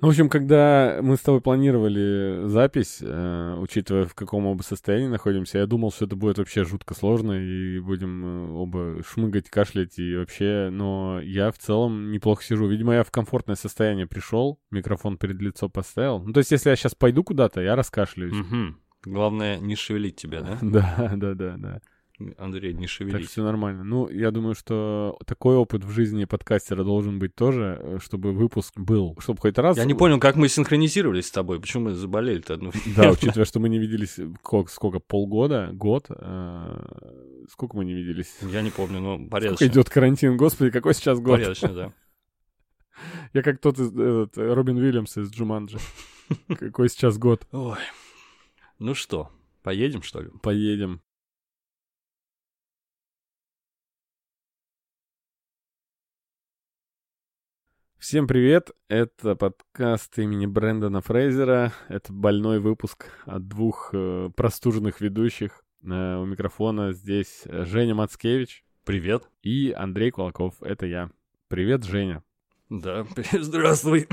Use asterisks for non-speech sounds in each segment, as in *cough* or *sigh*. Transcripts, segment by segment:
Ну, в общем, когда мы с тобой планировали запись, э, учитывая, в каком оба состоянии находимся, я думал, что это будет вообще жутко сложно, и будем э, оба шмыгать, кашлять и вообще, но я в целом неплохо сижу. Видимо, я в комфортное состояние пришел, микрофон перед лицо поставил. Ну, то есть, если я сейчас пойду куда-то, я раскашляюсь. Угу. Главное, не шевелить тебя, да? *laughs* Да, да, да, да. Андрей, не Так шевелись. все нормально. Ну, я думаю, что такой опыт в жизни подкастера должен быть тоже, э, чтобы выпуск был, чтобы хоть раз... Я не понял, как мы синхронизировались с тобой, почему мы заболели-то одну *laughs* Да, учитывая, что мы не виделись э, сколько, сколько полгода, год, э, сколько мы не виделись? Я не помню, но Сколько порядочно. идет карантин, господи, какой сейчас год? Порядочно, да. *laughs* Я как тот из, этот, э, Робин Уильямс из Джуманджи. *laughs* Какой сейчас год? Ой. Ну что, поедем, что ли? Поедем. Всем привет, это подкаст имени Брэндона Фрейзера. Это больной выпуск от двух э, простуженных ведущих. Э, у микрофона здесь Женя Мацкевич Привет. и Андрей Кулаков. Это я. Привет, Женя. Да, *laughs* здравствуй.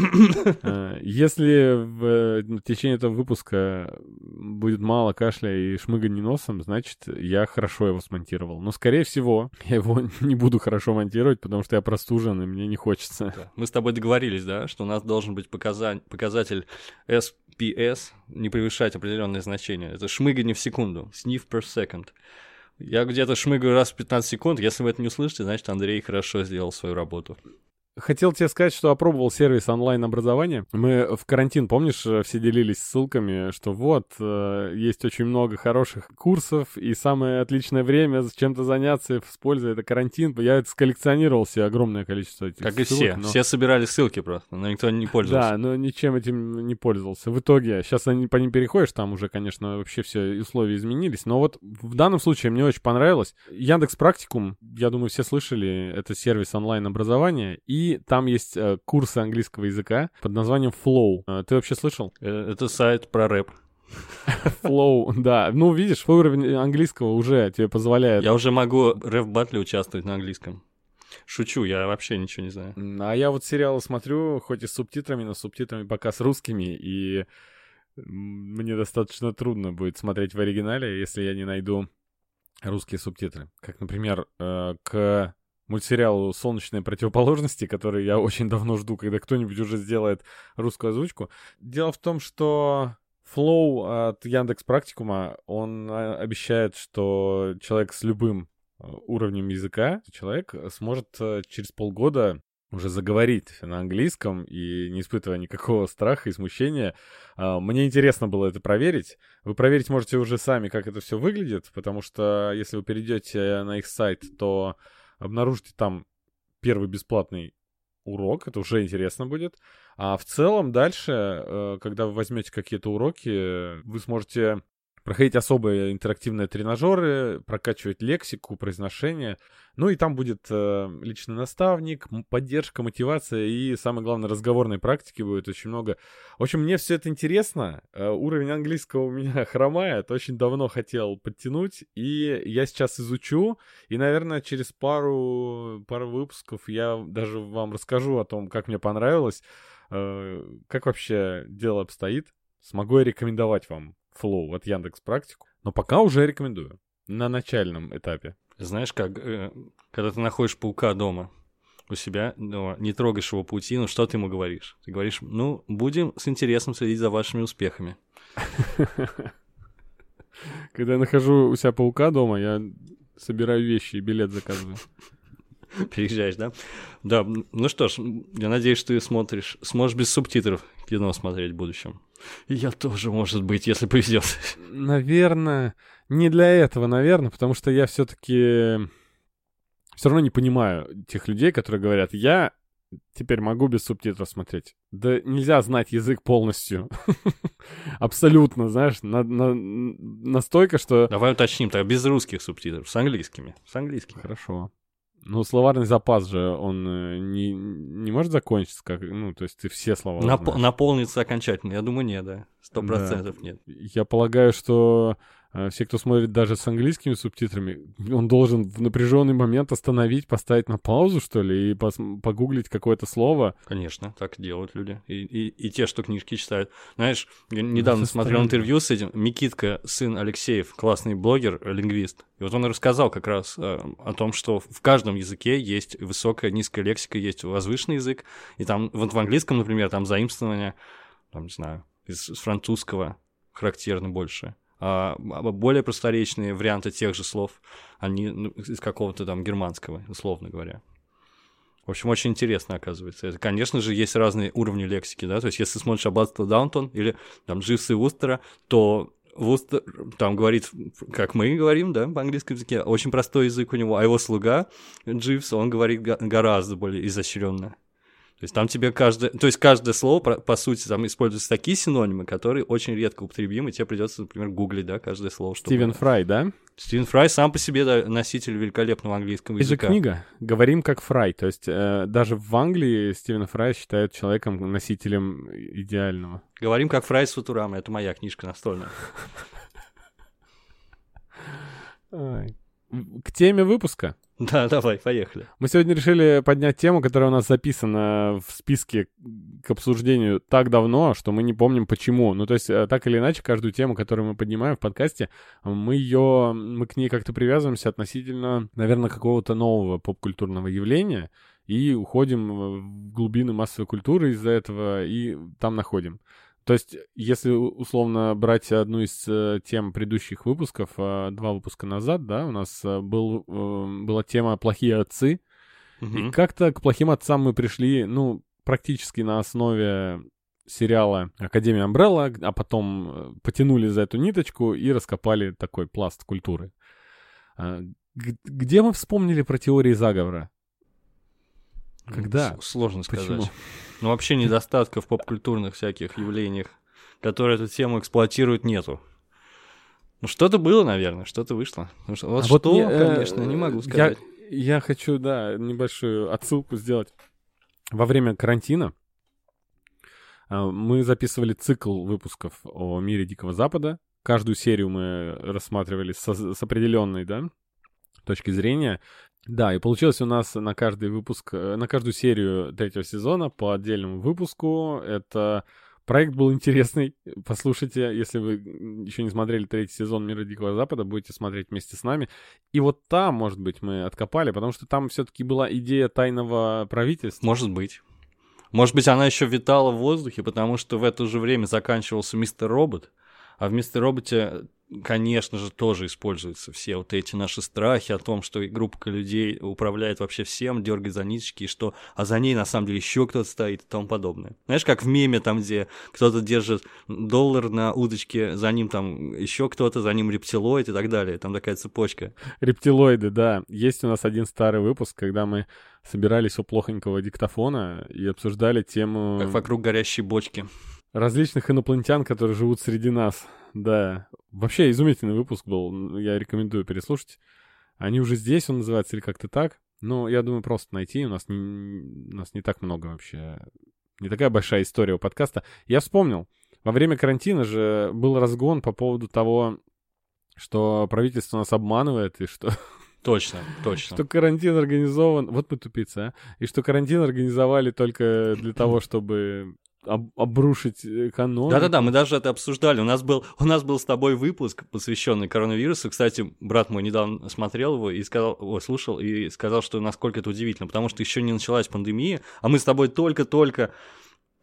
Э, Если в, э, в течение этого выпуска будет мало кашля и шмыгания носом, значит, я хорошо его смонтировал. Но, скорее всего, *laughs* я его не буду хорошо монтировать, потому что я простужен, и мне не хочется. Да. Мы с тобой договорились, да, что у нас должен быть показа- показатель SPS, не превышать определенное значение. Это шмыгание в секунду, sniff per second. Я где-то шмыгаю раз в 15 секунд. Если вы это не услышите, значит, Андрей хорошо сделал свою работу. Хотел тебе сказать, что опробовал сервис онлайн-образования. Мы в карантин, помнишь, э, все делились ссылками, что вот, э, есть очень много хороших курсов, и самое отличное время с чем-то заняться, используя это карантин. Я это сколлекционировал себе огромное количество этих Как и ссылок, все. но- Все собирали ссылки просто, но никто не пользовался. Да, но ничем этим не пользовался. В итоге, сейчас они по ним переходишь, там уже, конечно, вообще все условия изменились. Но вот в данном случае мне очень понравилось. Яндекс Практикум, я думаю, все слышали, это сервис онлайн-образования. И там есть э, курсы английского языка под названием Flow. Э, ты вообще слышал? Э, Это сайт про рэп. *laughs* Flow, да. Ну, видишь, уровень английского уже тебе позволяет. Я уже могу рэп батле участвовать на английском. Шучу, я вообще ничего не знаю. А я вот сериалы смотрю, хоть и с субтитрами, но с субтитрами пока с русскими, и мне достаточно трудно будет смотреть в оригинале, если я не найду русские субтитры. Как, например, к мультсериалу «Солнечные противоположности», который я очень давно жду, когда кто-нибудь уже сделает русскую озвучку. Дело в том, что Flow от Яндекс Практикума, он э, обещает, что человек с любым э, уровнем языка, человек сможет э, через полгода уже заговорить на английском и не испытывая никакого страха и смущения. А, Мне интересно было это проверить. Вы проверить можете уже сами, как это все выглядит, потому что если вы перейдете на их сайт, то обнаружите там первый бесплатный урок, это уже интересно будет. А в целом дальше, э, когда вы возьмете какие-то уроки, вы сможете проходить особые интерактивные тренажеры, прокачивать лексику, произношение. Ну и там будет э, личный наставник, поддержка, мотивация и, самое главное, разговорной практики будет очень много. В общем, мне все это интересно. Э, уровень английского у меня *laughs* хромает. Очень давно хотел подтянуть. И я сейчас изучу. И, наверное, через пару, пару выпусков я даже вам расскажу о том, как мне понравилось. Э, как вообще дело обстоит. Смогу я рекомендовать вам Flow от Яндекс Практику. Но пока уже рекомендую. На начальном этапе. Знаешь, как, э, когда ты находишь паука дома у себя, дома, не трогаешь его паутину, что ты ему говоришь? Ты говоришь, ну, будем с интересом следить за вашими успехами. *laughs* Когда я нахожу у себя паука дома, я собираю вещи и билет заказываю. *laughs* Переезжаешь, да? Да, ну что ж, я надеюсь, что ты смотришь, сможешь без субтитров кино смотреть в будущем. И я тоже, может быть, если повезет. Наверное, не для этого, наверное, потому что я все-таки все равно не понимаю тех людей, которые говорят, я теперь могу без субтитров смотреть. Да нельзя знать язык полностью. *laughs* Абсолютно, знаешь, на- на- настолько, что... Давай уточним, так без русских субтитров, с английскими. С английскими. Хорошо. Ну, словарный запас же, он э, не, не может закончиться, как, ну, то есть ты все слова Нап- наполнится окончательно. Я думаю, нет, да. Сто Да. процентов нет. Я полагаю, что все, кто смотрит даже с английскими субтитрами, он должен в напряженный момент остановить, поставить на паузу, что ли, и погуглить какое-то слово. Конечно, так делают люди. И, и, и те, что книжки читают. Знаешь, я недавно это смотрел странно. интервью с этим. Микитка, сын Алексеев, классный блогер, лингвист. И вот он рассказал как раз э, о том, что в каждом языке есть высокая, низкая лексика, есть возвышенный язык. И там, вот в английском, например, там заимствование, там, не знаю, из, из французского характерно больше. А а более просторечные варианты тех же слов, они ну, из какого-то там германского, условно говоря. В общем, очень интересно, оказывается. Это, конечно же, есть разные уровни лексики, да, то есть если смотришь Аббатство Даунтон или там Дживсы Вустера, то Вустер там говорит, как мы говорим, да, по английскому языке, очень простой язык у него, а его слуга Дживс, он говорит гораздо более изощренно. То есть там тебе каждое, то есть каждое слово, по сути, там используются такие синонимы, которые очень редко употребимы, и тебе придется, например, гуглить, да, каждое слово. чтобы- Стивен Фрай, да? Стивен Фрай сам по себе да, носитель великолепного английского Это языка. книга. Говорим как Фрай. То есть э, даже в Англии Стивена Фрая считают человеком, носителем идеального. Говорим как Фрай с Футурама, это моя книжка настольная. К теме выпуска. *laughs* Да, давай, поехали. Мы сегодня решили поднять тему, которая у нас записана в списке к обсуждению так давно, что мы не помним почему. Ну, то есть, э, так или иначе, каждую тему, которую мы поднимаем в подкасте, мы ее, мы к ней как-то привязываемся относительно, наверное, какого-то нового поп-культурного явления и уходим в глубины массовой культуры из-за этого и там находим. То есть, если условно брать одну из э, тем предыдущих выпусков, э, два выпуска назад, да, у нас э, был, э, была тема «Плохие отцы», и Мгм. как-то к «Плохим отцам» мы пришли, ну, практически на основе сериала «Академия Амбрелла», а потом потянули за эту ниточку и раскопали такой пласт культуры. А, Где мы вспомнили про теории заговора? Когда? Сложно сказать. Почему? Ну, вообще недостатков в поп-культурных всяких явлениях, которые эту тему эксплуатируют, нету. Ну, что-то было, наверное, что-то вышло. Ну, что- Вот А что, мне, э, конечно, не могу я- сказать. Я, хочу, да, небольшую отсылку сделать. Во время карантина а, мы записывали цикл выпусков о мире Дикого Запада. Каждую серию мы рассматривали с, с определенной, да, точки зрения. Да, и получилось у нас на каждый выпуск, э, на каждую серию третьего сезона по отдельному выпуску. Это проект был интересный. *laughs* Послушайте, если вы еще не смотрели третий сезон Мира Дикого Запада, будете смотреть вместе с нами. И вот там, может быть, мы откопали, потому что там все-таки была идея тайного правительства. Может быть. Может быть, она еще витала в воздухе, потому что в это же время заканчивался Мистер Робот, а в Мистер Роботе, конечно же, тоже используются все вот эти наши страхи о том, что группа людей управляет вообще всем, дергает за ниточки, и что, а за ней на самом деле еще кто-то стоит и тому подобное. Знаешь, как в меме там, где кто-то держит доллар на удочке, за ним там еще кто-то, за ним рептилоид и так далее, там такая цепочка. Рептилоиды, да. Есть у нас один старый выпуск, когда мы собирались у плохонького диктофона и обсуждали тему Как вокруг горящей бочки. различных инопланетян, которые живут среди нас. Да. Вообще изумительный выпуск был. Я рекомендую переслушать. Они уже здесь, он называется, или как-то так. Но я думаю, просто найти. У нас не, у нас не так много вообще. Не такая большая история у подкаста. Я вспомнил. Во время карантина же был разгон по поводу того, что правительство нас обманывает, и что *laughs* Точно, точно. что карантин организован... Вот мы тупицы, а? И что карантин организовали только для того, чтобы об- обрушить экономику. Да-да-да, мы даже это обсуждали. У нас был, у нас был с тобой выпуск, посвященный коронавирусу. Кстати, брат мой недавно смотрел его и сказал, ой, слушал, и сказал, что насколько это удивительно, потому что еще не началась пандемия, а мы с тобой только-только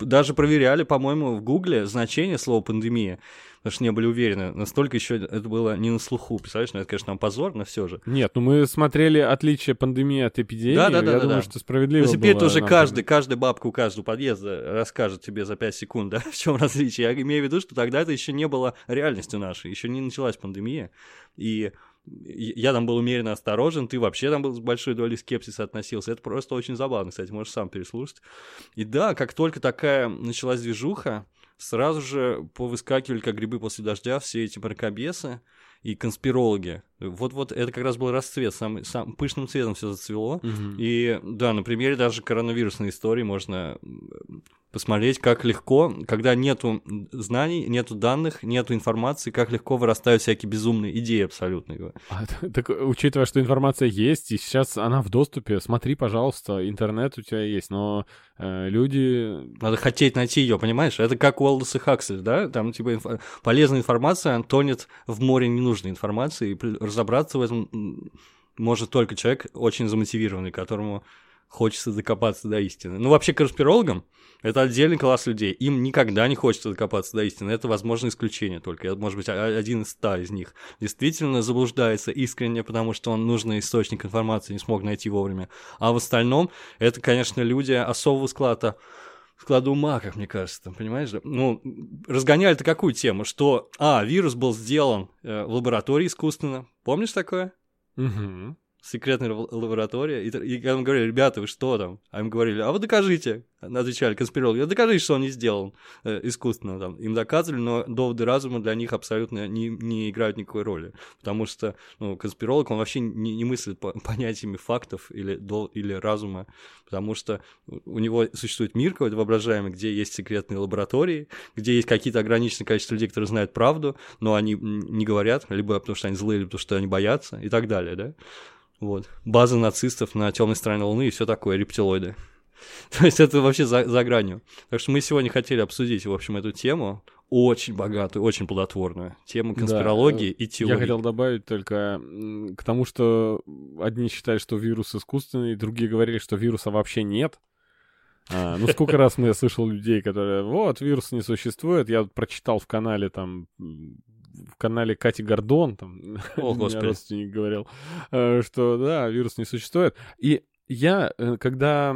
даже проверяли, по-моему, в Гугле значение слова пандемия, потому что не были уверены. Настолько еще это было не на слуху. Представляешь, ну это, конечно, нам позор, но все же. Нет, ну мы смотрели отличие пандемии от эпидемии. Да-да-да-да-да. Я думаю, что справедливо Но теперь было тоже каждый, каждая бабка у каждого подъезда расскажет тебе за 5 секунд, да, *laughs* в чем различие. Я имею в виду, что тогда это еще не было реальностью нашей, еще не началась пандемия. И я там был умеренно осторожен, ты вообще там был с большой долей скепсиса относился. Это просто очень забавно, кстати, можешь сам переслушать. И да, как только такая началась движуха, сразу же повыскакивали, как грибы после дождя, все эти мракобесы и конспирологи. Вот-вот это как раз был расцвет, сам, сам пышным цветом все зацвело. Мгм. И да, на примере даже коронавирусной истории можно посмотреть, как легко, когда нету знаний, нету данных, нету информации, как легко вырастают всякие безумные идеи абсолютно. А, *laughs* так, учитывая, что информация есть, и сейчас она в доступе, смотри, пожалуйста, интернет у тебя есть, но э, люди... Надо хотеть найти ее, понимаешь? Это как у Алдоса Хаксли, да? Там, типа, инфо- полезная информация она тонет в море ненужной информации, и разобраться в этом может только человек очень замотивированный, которому хочется докопаться до истины. Ну, вообще, конспирологам это отдельный класс людей. Им никогда не хочется докопаться до истины. Это, возможно, исключение только. Это, может быть, один из ста из них действительно заблуждается искренне, потому что он нужный источник информации не смог найти вовремя. А в остальном, это, конечно, люди особого склада склада ума, как мне кажется, там, понимаешь? да? Ну, разгоняли-то какую тему? Что, а, вирус был сделан э, в лаборатории искусственно. Помнишь такое? Мгм. Секретная лаб- лаборатория, и, и когда мы говорили, ребята, вы что там? А им говорили, а вы докажите. Отвечали конспирологи, «А докажите, что он не сделан э, искусственно. Там. Им доказывали, но доводы разума для них абсолютно не, не играют никакой роли. Потому что ну, конспиролог, он вообще не, не мыслит по- *laughs* понятиями фактов или, до, или разума, потому что у него существует мир какой-то воображаемый, где есть секретные лаборатории, где есть какие-то ограниченное количество людей, которые знают правду, но они не говорят, либо потому что они злые, либо потому что они боятся и так далее, да? Вот. База нацистов на темной стороне Луны и все такое, рептилоиды. *laughs* То есть это вообще за, за гранью. Так что мы сегодня хотели обсудить, в общем, эту тему, очень богатую, очень плодотворную, тему Да, конспирологии и теории. Я хотел добавить только к тому, что одни считали, что вирус искусственный, другие говорили, что вируса вообще нет. А, ну, сколько раз мы слышал людей, которые, вот, вирус не существует. Я прочитал в канале там, в канале Кати Гордон, там, *laughs* О, Господи. родственник говорил, э, что да, вирус не существует. И я, э, когда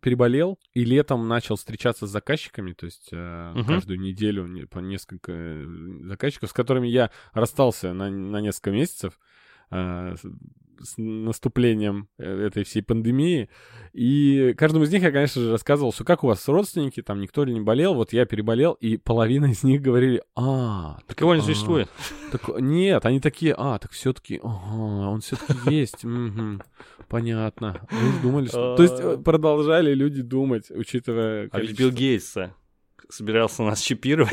переболел и летом начал встречаться с заказчиками, то есть Мгм. каждую неделю не- по несколько заказчиков, с которыми я расстался на, на несколько месяцев с, наступлением э, этой всей пандемии. И каждому из них я, конечно же, рассказывал, что как у вас родственники, там никто ли не болел, вот я переболел, и половина из них говорили, а, Так его не а, существует. так, нет, они такие, а, так все-таки, ага, он все-таки есть, понятно. Мы думали, что... То есть э, продолжали люди думать, учитывая... А Билл Гейтс собирался нас чипировать.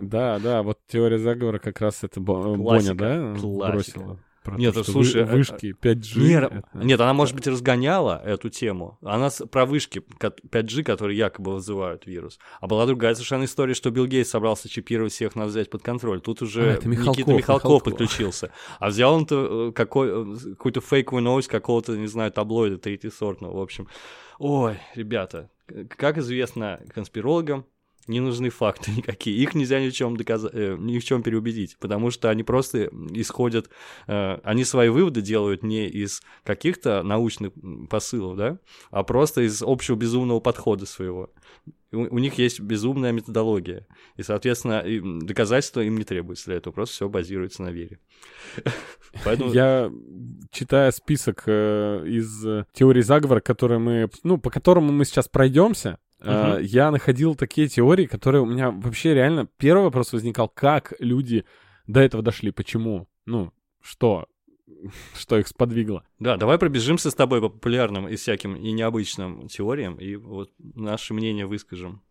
Да, да, вот теория заговора как раз это Классика, Боня, да, классика. Про Нет, то, слушай, вы- э, вышки 5G... Нет, это- нет, она, может быть, разгоняла эту тему. Она с- про вышки ко- 5G, которые якобы вызывают вирус. А была другая совершенно история, что Билл Гейтс собрался чипировать всех, надо взять под контроль. Тут уже А, это Михалков, Никита Михалков, Михалков. подключился. А взял он-то э, э, какую-то фейковую новость какого-то, не знаю, таблоида третьесортного. В общем, ой, ребята, как известно конспирологам, не нужны факты *laughs* никакие. Их нельзя ни в чем доказать, ни в чем переубедить, потому что они просто исходят, э, они свои выводы делают не из каких-то научных посылов, да, а просто из общего безумного подхода своего. У, них есть безумная методология, и, соответственно, доказательства им не требуется для этого, просто все базируется на вере. *laughs* Поэтому Я, читая список э, из э, теорий заговора, которые мы, ну, по которому мы сейчас пройдемся, Мгм. я находил такие теории, которые у меня вообще реально... Первый вопрос возникал, как люди до этого дошли, почему? Ну, что? *laughs* Что их сподвигло? Да, давай пробежимся с тобой по популярным и всяким и необычным теориям, и вот наше мнение выскажем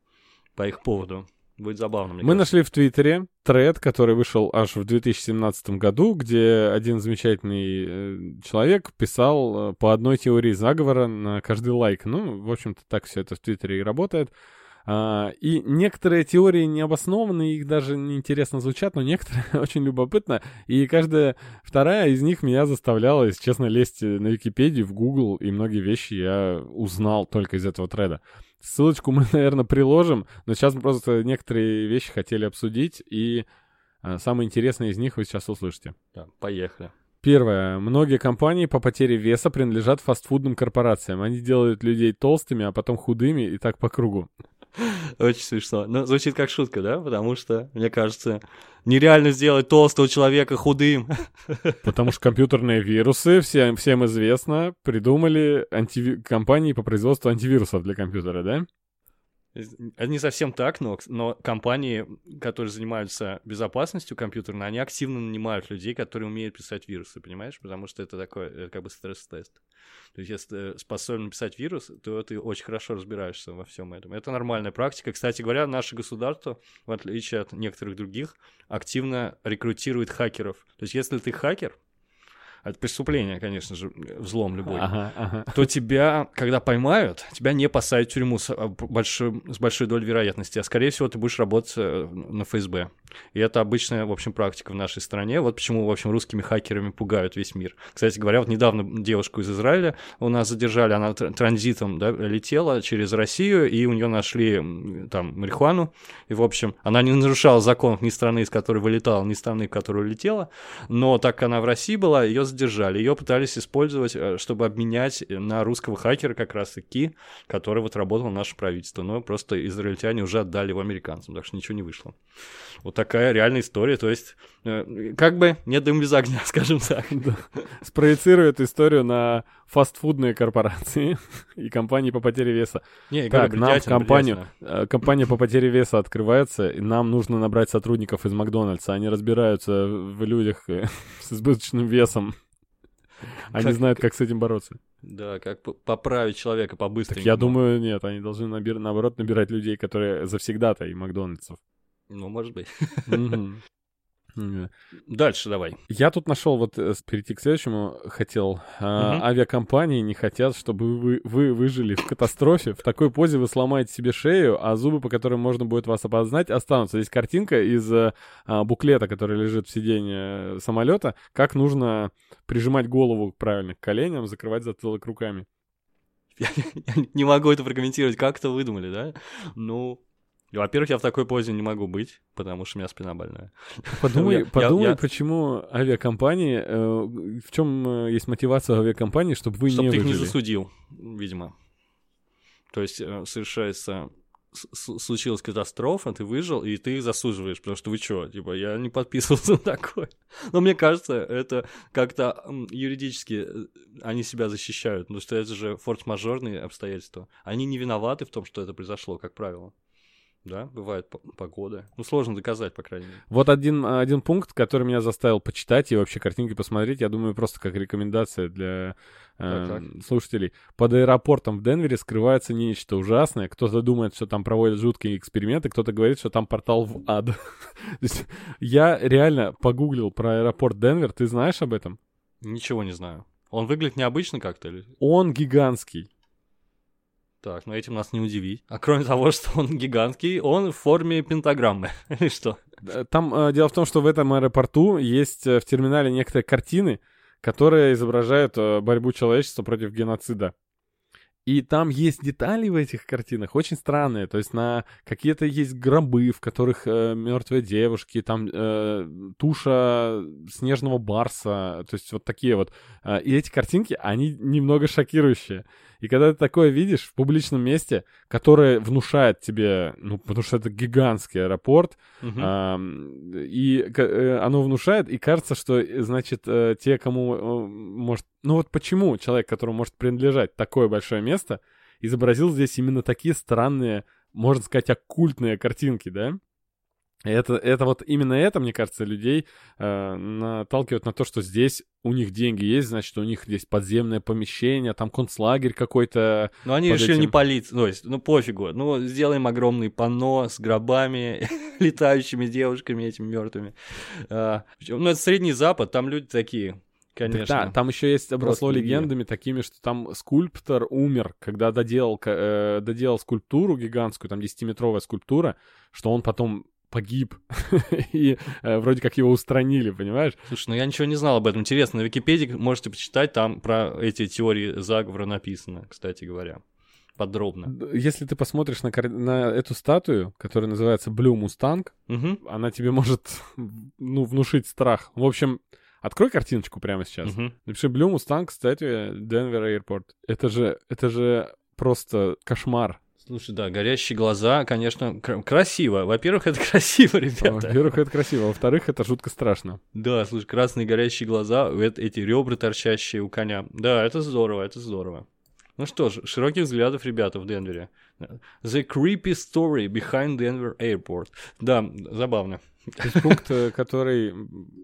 по их поводу. Будет забавно, мне Мы кажется. нашли в Твиттере тред, который вышел аж в 2017 году, где один замечательный э, человек писал э, по одной теории заговора на каждый лайк. Ну, в общем-то, так все это в Твиттере и работает. А, и некоторые теории необоснованные, их даже неинтересно звучат, но некоторые *laughs* очень любопытно. И каждая вторая из них меня заставляла, если честно, лезть на Википедию, в Google, и многие вещи я узнал только из этого треда. Ссылочку мы, *laughs* наверное, приложим, но сейчас мы просто некоторые вещи хотели обсудить, и а, самые интересные из них вы сейчас услышите. Да, поехали. Первое. Многие компании по потере веса принадлежат фастфудным корпорациям. Они делают людей толстыми, а потом худыми, и так по кругу. *laughs* Очень смешно. Но звучит как шутка, да? Потому что, мне кажется, нереально сделать толстого человека худым. *laughs* Потому что компьютерные вирусы, всем, всем известно, придумали антиви- компании по производству антивирусов для компьютера, да? Это не совсем так, но, но компании, которые занимаются безопасностью компьютерной, они активно нанимают людей, которые умеют писать вирусы, понимаешь? Потому что это такой, это как бы стресс-тест. То есть, если ты способен писать вирус, то ты очень хорошо разбираешься во всем этом. Это нормальная практика. Кстати говоря, наше государство, в отличие от некоторых других, активно рекрутирует хакеров. То есть, если ты хакер, это преступление, конечно же, взлом любой, ага, ага. то тебя, когда поймают, тебя не посадят в тюрьму с а, большой, с большой долей вероятности, а скорее всего ты будешь работать э, на ФСБ. И это обычная, в общем, практика в нашей стране. Вот почему, в общем, русскими хакерами пугают весь мир. Кстати говоря, вот недавно девушку из Израиля у нас задержали, она транзитом да, летела через Россию, и у нее нашли там марихуану. И, в общем, она не нарушала законов ни страны, из которой вылетала, ни страны, в которую летела. Но так как она в России была, ее задержали. Ее пытались использовать, э, чтобы обменять на русского хакера как раз-таки, который вот работал в наше правительство. Но просто израильтяне уже отдали его американцам, так что ничего не вышло. Вот такая реальная история. То есть, э, как бы нет дым без огня, *laughs* скажем так. Да. Спроецирует историю на фастфудные корпорации *laughs* и компании по потере веса. Не, так, нам в компанию, э, компания по потере веса открывается, и нам нужно набрать сотрудников из Макдональдса. Они разбираются в людях *laughs* с избыточным весом. Они как... знают, как с этим бороться. Да, как поправить человека побыстрее. Я думаю, нет, они должны, наоборот, набирать людей, которые завсегда-то и Макдональдсов. Ну, может быть. Дальше давай. Я тут нашел вот э, перейти к следующему хотел. А, авиакомпании не хотят, чтобы вы, вы выжили в катастрофе. В такой позе вы сломаете себе шею, а зубы, по которым можно будет вас опознать, останутся. Здесь картинка из а, буклета, который лежит в сиденье самолета, как нужно прижимать голову правильно к коленям, закрывать затылок руками. Я, *laughs* я не могу это прокомментировать. Как это выдумали, да? Ну, во-первых, я в такой позе не могу быть, потому что у меня спина больная. *laughs* Подумай, я, подумай я, почему авиакомпании, э, в чем э, есть мотивация авиакомпании, чтобы вы чтобы не ты выжили? их не засудил, видимо. То есть э, совершается случилась катастрофа, ты выжил, и ты их засуживаешь, потому что вы что, типа, я не подписывался *laughs* на такое. Но мне кажется, это как-то юридически э, они себя защищают, потому что это же форс-мажорные обстоятельства. Они не виноваты в том, что это произошло, как правило. Да, бывает погода. Ну, сложно доказать, по крайней мере. Вот один, один пункт, который меня заставил почитать и вообще картинки посмотреть, я думаю, просто как рекомендация для э, так, так. слушателей. Под аэропортом в Денвере скрывается нечто ужасное. Кто-то думает, что там проводят жуткие эксперименты, кто-то говорит, что там портал в ад. *laughs* я реально погуглил про аэропорт Денвер. Ты знаешь об этом? Ничего не знаю. Он выглядит необычно как-то? Или... Он гигантский. Так, но этим нас не удивить. А кроме того, *laughs* что он гигантский, он в форме пентаграммы. *laughs* Или что? Там э, дело в том, что в этом аэропорту есть э, в терминале некоторые картины, которые изображают э, борьбу человечества против геноцида. И там есть детали в этих картинах очень странные. То есть на какие-то есть гробы, в которых э, мертвые девушки, там э, туша снежного барса. То есть вот такие вот. Э, и эти картинки, они немного шокирующие. И когда ты такое видишь в публичном месте, которое внушает тебе, ну, потому что это гигантский аэропорт, uh-huh. э, и э, оно внушает, и кажется, что, значит, э, те, кому э, может... Ну вот почему человек, которому может принадлежать такое большое место, изобразил здесь именно такие странные, можно сказать, оккультные картинки, да? Это, это вот именно это, мне кажется, людей э, наталкивает на то, что здесь у них деньги есть, значит, у них здесь подземное помещение, там концлагерь какой-то. Ну, они решили этим... не палить, ну, есть, ну, пофигу, ну, сделаем огромный панно с гробами, *laughs* летающими девушками этими мертвыми. А, ну, это Средний Запад, там люди такие, Конечно. Да, там еще есть обросло Просто легендами такими, что там скульптор умер, когда доделал, э, доделал скульптуру гигантскую, там 10-метровая скульптура, что он потом погиб, *laughs* и э, вроде как его устранили, понимаешь? Слушай, ну я ничего не знал об этом. Интересно, на Википедии можете почитать, там про эти теории заговора написано, кстати говоря, подробно. Если ты посмотришь на, на эту статую, которая называется Blue Mustang, угу. она тебе может, ну, внушить страх. В общем, открой картиночку прямо сейчас. Угу. Напиши Blue Mustang, статуя Denver Airport. Это же, это же просто кошмар. Слушай, да, горящие глаза, конечно, красиво. Во-первых, это *laughs* красиво, ребята. Во-первых, это красиво. Во-вторых, это жутко страшно. Да, слушай, красные горящие глаза, эти ребра торчащие у коня. Да, это здорово, это здорово. Ну что ж, широких взглядов ребята в Денвере. The creepy story behind Denver Airport. Да, забавно. Пункт, э, который...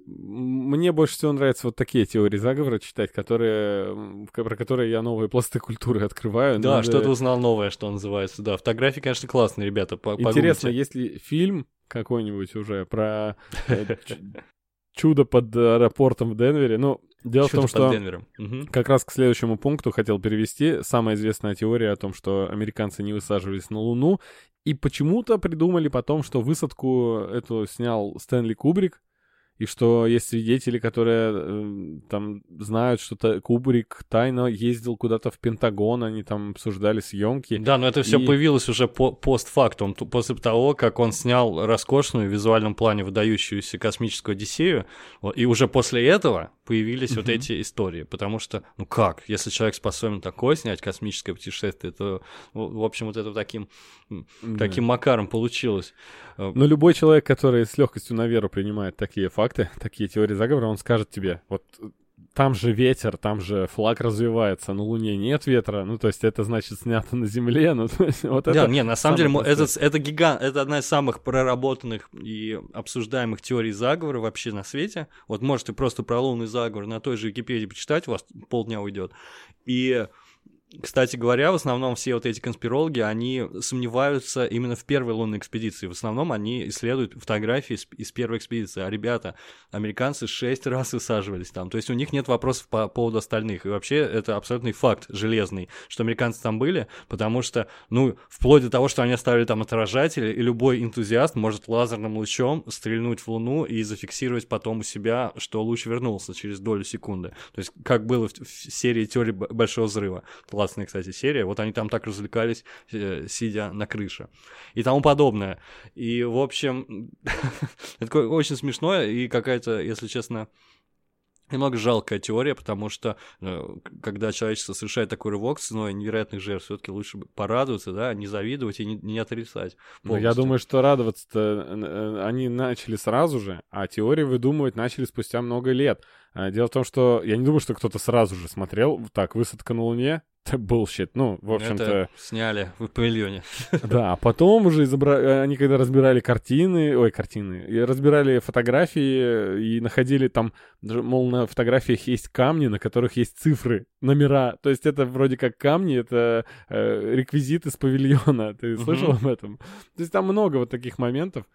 Мне больше всего нравится вот такие теории заговора читать, которые... про которые я новые пласты культуры открываю. Да, Надо... что-то узнал новое, что называется. Да, фотографии, конечно, классные, ребята. Интересно, есть ли фильм какой-нибудь уже про э, чудо под аэропортом в Денвере? Ну, Дело Чудо в том, что Денвером. как раз к следующему пункту хотел перевести самая известная теория о том, что американцы не высаживались на Луну, и почему-то придумали потом, что высадку эту снял Стэнли Кубрик, и что есть свидетели, которые э, там знают, что -то Кубрик тайно ездил куда-то в Пентагон, они там обсуждали съемки. Да, но это все и... появилось уже по постфактум, после того, как он снял роскошную в визуальном плане выдающуюся космическую Одиссею, и уже после этого появились mm-hmm. вот эти истории, потому что, ну как, если человек способен такое снять космическое путешествие, то, в общем, вот это таким, mm-hmm. таким макаром получилось. Э, но любой человек, который с легкостью на веру принимает такие факты, такие теории заговора, он скажет тебе, вот там же ветер, там же флаг развивается, на Луне нет ветра, ну, то есть это значит снято на Земле, ну, *laughs* то есть вот это... Да, не, на самом деле, это, это гигант, это одна из самых проработанных и обсуждаемых теорий заговора вообще на свете. Вот можете просто про лунный заговор на той же Википедии почитать, у вас полдня уйдет. И кстати говоря, в основном все вот эти конспирологи, они сомневаются именно в первой лунной экспедиции. В основном они исследуют фотографии из, первой экспедиции. А ребята, американцы шесть раз высаживались там. То есть у них нет вопросов по поводу остальных. И вообще это абсолютный факт железный, что американцы там были, потому что, ну, вплоть до того, что они оставили там отражатели, и любой энтузиаст может лазерным лучом стрельнуть в Луну и зафиксировать потом у себя, что луч вернулся через долю секунды. То есть как было в, серии теории Большого Взрыва классная, кстати, серия. Вот они там так развлекались, э, сидя на крыше. И тому подобное. И, в общем, *laughs* это очень смешно и какая-то, если честно, Немного жалкая теория, потому что э, когда человечество совершает такой рывок ценой невероятных жертв, все-таки лучше порадоваться, да, не завидовать и не, не отрицать. Ну, я думаю, что радоваться-то э, они начали сразу же, а теории выдумывать начали спустя много лет. Дело в том, что я не думаю, что кто-то сразу же смотрел, так, высадка на Луне, bullshit. Ну, в общем-то... Это сняли в павильоне. *laughs* Да, а потом уже изобра... они когда разбирали картины, ой, картины, разбирали фотографии и находили там, мол, на фотографиях есть камни, на которых есть цифры, номера. То есть это вроде как камни, это э, реквизит из павильона. *laughs* Ты слышал об этом? То есть там много вот таких моментов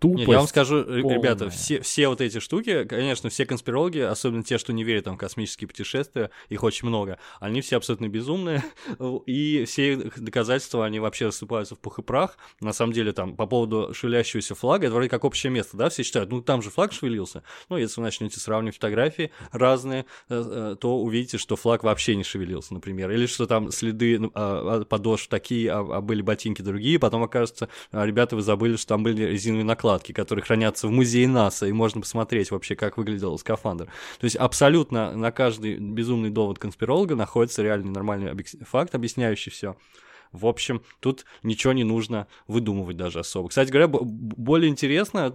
тупость. Нет, я вам скажу, полная. ребята, все, все вот эти штуки, конечно, все конспирологи, особенно те, что не верят там, в космические путешествия, их очень много, они все абсолютно безумные, *laughs* и все их доказательства, они вообще рассыпаются в пух и прах. На самом деле, там, по поводу шевелящегося флага, это вроде как общее место, да, все считают, ну, там же флаг шевелился. Ну, если вы начнете сравнивать фотографии разные, э, э, то увидите, что флаг вообще не шевелился, например, или что там следы ну, а, а, подошв такие, а, а были ботинки другие, потом окажется, ребята, вы забыли, что там были резиновые накладки, накладки, которые хранятся в музее НАСА, и можно посмотреть вообще, как выглядел скафандр. То есть абсолютно на каждый безумный довод конспиролога находится реальный нормальный факт, объясняющий все. В общем, тут ничего не нужно выдумывать даже особо. Кстати говоря, более интересно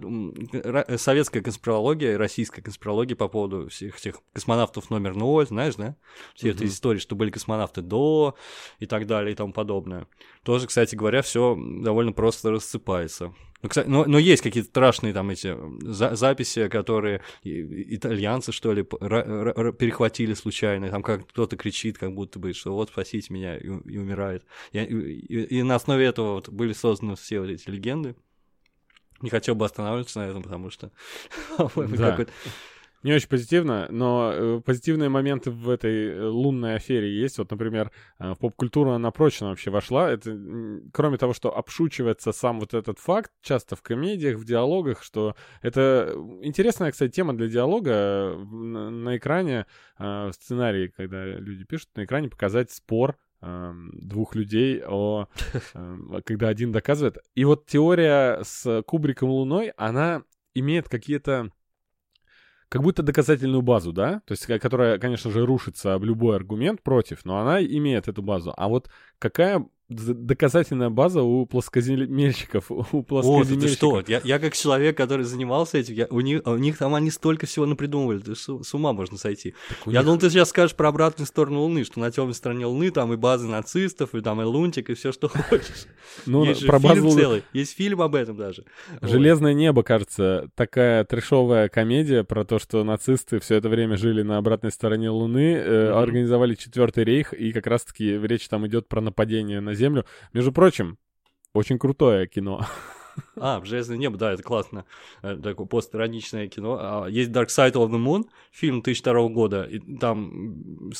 советская конспирология и российская конспирология по поводу всех этих космонавтов номер ноль, знаешь, да? Все угу. эти истории, что были космонавты до и так далее и тому подобное. Тоже, кстати говоря, все довольно просто рассыпается. Ну, кстати, но, но есть какие-то страшные там эти за записи, которые итальянцы, что ли, перехватили случайно, там как кто-то кричит, как будто бы, что вот спасите меня, и, и умирает. И, и, и на основе этого вот были созданы все вот эти легенды. Не хотел бы останавливаться на этом, потому что *laughs* да не очень позитивно, но э, позитивные моменты в этой э, лунной афере есть. Вот, например, э, в поп-культуру она прочно вообще вошла. Это, кроме того, что обшучивается сам вот этот факт, часто в комедиях, в диалогах, что это интересная, кстати, тема для диалога на, экране, в сценарии, когда люди пишут, на экране показать спор двух людей, о, *laughs* когда один доказывает. И вот теория с Кубриком Луной, она имеет какие-то как будто доказательную базу, да, то есть которая, конечно же, рушится об любой аргумент против, но она имеет эту базу. А вот какая доказательная база у плоскоземельщиков, у плоскоземельщиков. О, ты что? Я, я как человек, который занимался этим, я, у, них, у них там они столько всего напридумывали, ты с, с ума можно сойти. Я них... думал, ты сейчас скажешь про обратную сторону Луны, что на темной стороне Луны там и базы нацистов, и там и лунтик, и все что *laughs* хочешь. Ну, есть про фильм базу... целый, есть фильм об этом даже. «Железное небо», кажется, такая трешовая комедия про то, что нацисты все это время жили на обратной стороне Луны, э, организовали четвертый рейх, и как раз-таки речь там идет про нападение на Землю. Между прочим, очень крутое кино. *laughs* А, «Железное небо», да, это классно. Э, такое постироничное кино. А, есть Dark Side of the Moon, фильм 2002 года, и там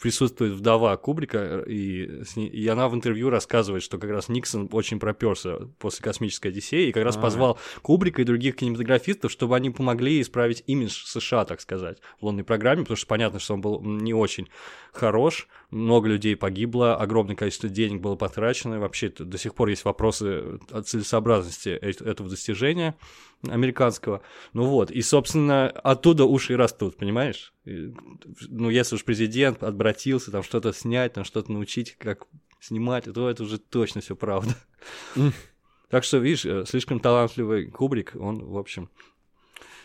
присутствует вдова Кубрика, и, и она в интервью рассказывает, что как раз Никсон очень проперся после «Космической Одиссеи», и как раз а. позвал Кубрика и других кинематографистов, чтобы они помогли исправить имидж США, так сказать, в лунной программе, потому что понятно, что он был не очень хорош, много людей погибло, огромное количество денег было потрачено, вообще до сих пор есть вопросы о целесообразности этого достижения американского. Ну вот, и, собственно, оттуда уши и растут, понимаешь? И, ну, если уж президент обратился, там что-то снять, там что-то научить, как снимать, то это уже точно все правда. Так что, видишь, э, слишком талантливый Кубрик, он, в общем,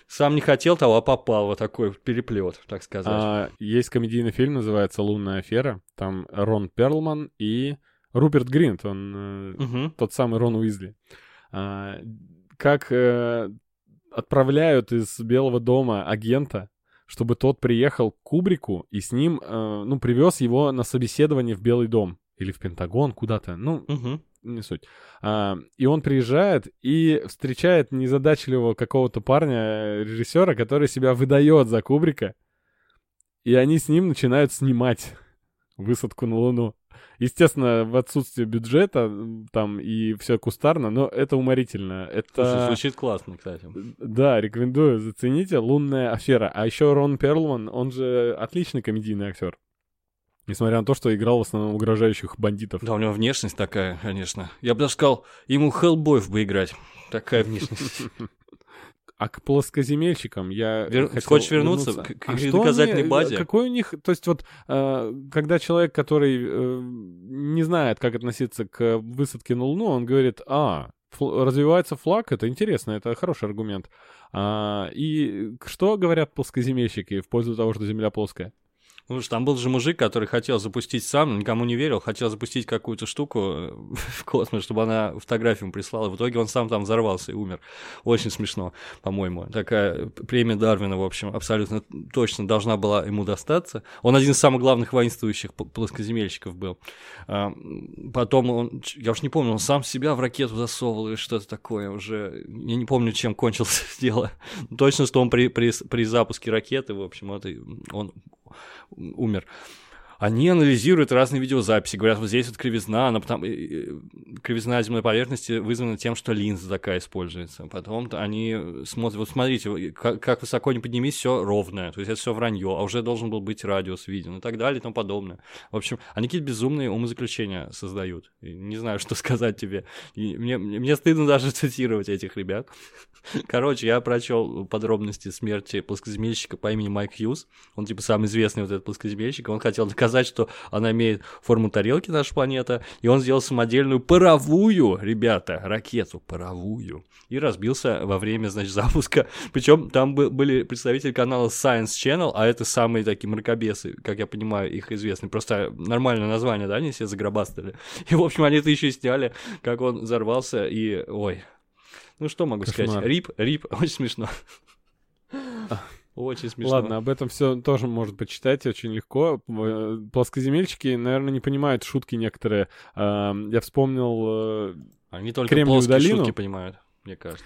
сам не хотел того, а попал вот такой переплет, так сказать. А, есть комедийный фильм, называется «Лунная афера». Там Рон Перлман и Руперт Гринт, он угу. тот самый Рон Уизли. А, как э, отправляют из Белого дома агента, чтобы тот приехал к Кубрику и с ним, э, ну, привез его на собеседование в Белый дом или в Пентагон куда-то, ну, угу. не суть. А, и он приезжает и встречает незадачливого какого-то парня, режиссера, который себя выдает за Кубрика, и они с ним начинают снимать *laughs* высадку на Луну. Естественно, в отсутствие бюджета там и все кустарно, но это уморительно. Это... Слушай, звучит классно, кстати. Да, рекомендую, зацените. «Лунная афера». А еще Рон Перлман, он же отличный комедийный актер. Несмотря на то, что играл в основном угрожающих бандитов. Да, у него внешность такая, конечно. Я бы даже сказал, ему Хеллбоев бы играть. Такая внешность. *laughs* А к плоскоземельщикам я Вер... хотел Хочешь вернуться, вернуться. к, к а доказательной они, базе? Какой у них... То есть вот, э, когда человек, который э, не знает, как относиться к высадке на Луну, он говорит, а, фл- развивается флаг, это интересно, это хороший аргумент. А, и что говорят плоскоземельщики в пользу того, что Земля плоская? Ну, что там был же мужик, который хотел запустить сам, никому не верил, хотел запустить какую-то штуку э, *laughs* в космос, чтобы она фотографию прислала. В итоге он сам там взорвался и умер. Очень смешно, по-моему. Такая премия Дарвина, в общем, абсолютно точно должна была ему достаться. Он один из самых главных воинствующих плоскоземельщиков был. Потом он, я уж не помню, он сам себя в ракету засовывал или что-то такое уже. Я не помню, чем кончилось *laughs* дело. Точно, что он при, при, при запуске ракеты, в общем, это, он умер они анализируют разные видеозаписи, говорят, вот здесь вот кривизна, она потом, кривизна земной поверхности вызвана тем, что линза такая используется. Потом они смотрят, вот смотрите, как, как высоко не поднимись, все ровное, то есть это все вранье, а уже должен был быть радиус виден и так далее и тому подобное. В общем, они какие-то безумные умозаключения создают. Не знаю, что *laughs* сказать тебе. И мне, мне стыдно даже цитировать этих ребят. *laughs* Короче, я прочел подробности смерти плоскоземельщика по имени Майк Хьюз. Он типа самый известный вот этот плоскоземельщик. Он хотел доказать показать, что она имеет форму тарелки, наша планета, и он сделал самодельную паровую, ребята, ракету паровую, и разбился во время, значит, запуска. Причем там были представители канала Science Channel, а это самые такие мракобесы, как я понимаю, их известны. Просто нормальное название, да, они все загробастали. И, в общем, они это еще сняли, как он взорвался, и, ой, ну что могу Кошмар. сказать? Рип, рип, *laughs* очень смешно. Очень смешно. Ладно, об этом все тоже можно почитать очень легко. Э, плоскоземельщики, наверное, не понимают шутки некоторые. Я вспомнил... Э, Они только Кремниевую плоские долину. шутки понимают, мне кажется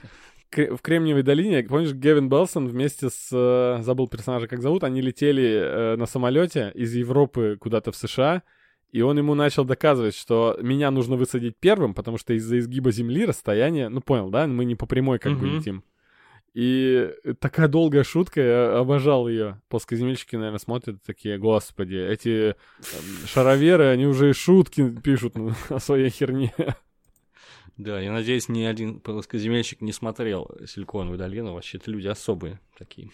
в Кремниевой долине, помнишь, Гевин Белсон вместе с, э, забыл персонажа, как зовут, они летели на самолете из Европы куда-то в США, и он ему начал доказывать, что меня нужно высадить первым, потому что из-за изгиба Земли расстояние, ну понял, да, мы не по прямой как mm-hmm. бы летим. И такая долгая шутка, я обожал ее. Плоскоземельщики, наверное, смотрят такие, господи, эти эм, шароверы, они уже и шутки пишут *laughs* о своей херне. Да, я надеюсь, ни один плоскоземельщик не смотрел «Силиконовую долину». Вообще, это люди особые такие.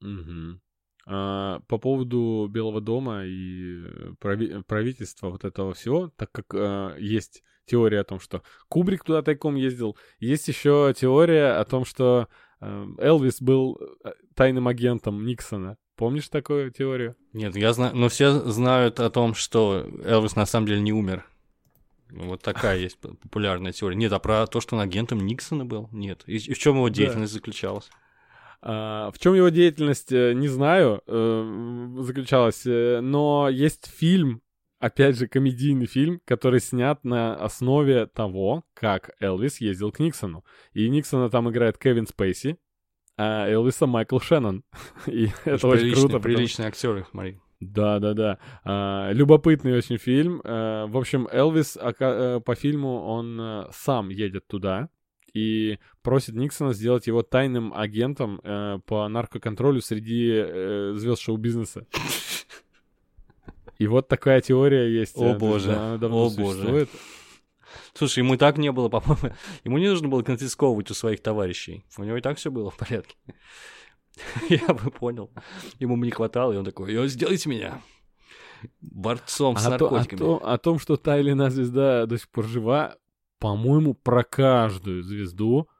Угу. А, по поводу Белого дома и прави- правительства вот этого всего, так как а, есть теория о том, что Кубрик туда тайком ездил, есть еще теория о том, что Элвис был э, тайным агентом Никсона. Помнишь такую теорию? Нет, я знаю, но все знают о том, что Элвис на самом деле не умер. Вот такая *laughs* есть популярная теория. Нет, а про то, что он агентом Никсона был? Нет. И, и в чем его деятельность да. заключалась? А, в чем его деятельность, не знаю, э, заключалась, э, но есть фильм, опять же, комедийный фильм, который снят на основе того, как Элвис ездил к Никсону. И Никсона там играет Кевин Спейси, а Элвиса Майкл Шеннон. *laughs* И это очень круто. Приличные актеры, смотри. Да, да, да. А, любопытный очень фильм. А, в общем, Элвис а, по фильму он а, сам едет туда и просит Никсона сделать его тайным агентом а, по наркоконтролю среди звезд шоу-бизнеса. *laughs* И вот такая теория есть. О боже, о боже. Слушай, ему и так не было, *laughs* по-моему, ему не нужно было конфисковывать у своих товарищей. У него и так все было в порядке. *laughs* Я бы понял. Ему не хватало, и он такой, сделайте меня борцом с а наркотиками. То, о, то, о том, что та или иная звезда до сих пор жива, по-моему, про каждую звезду а,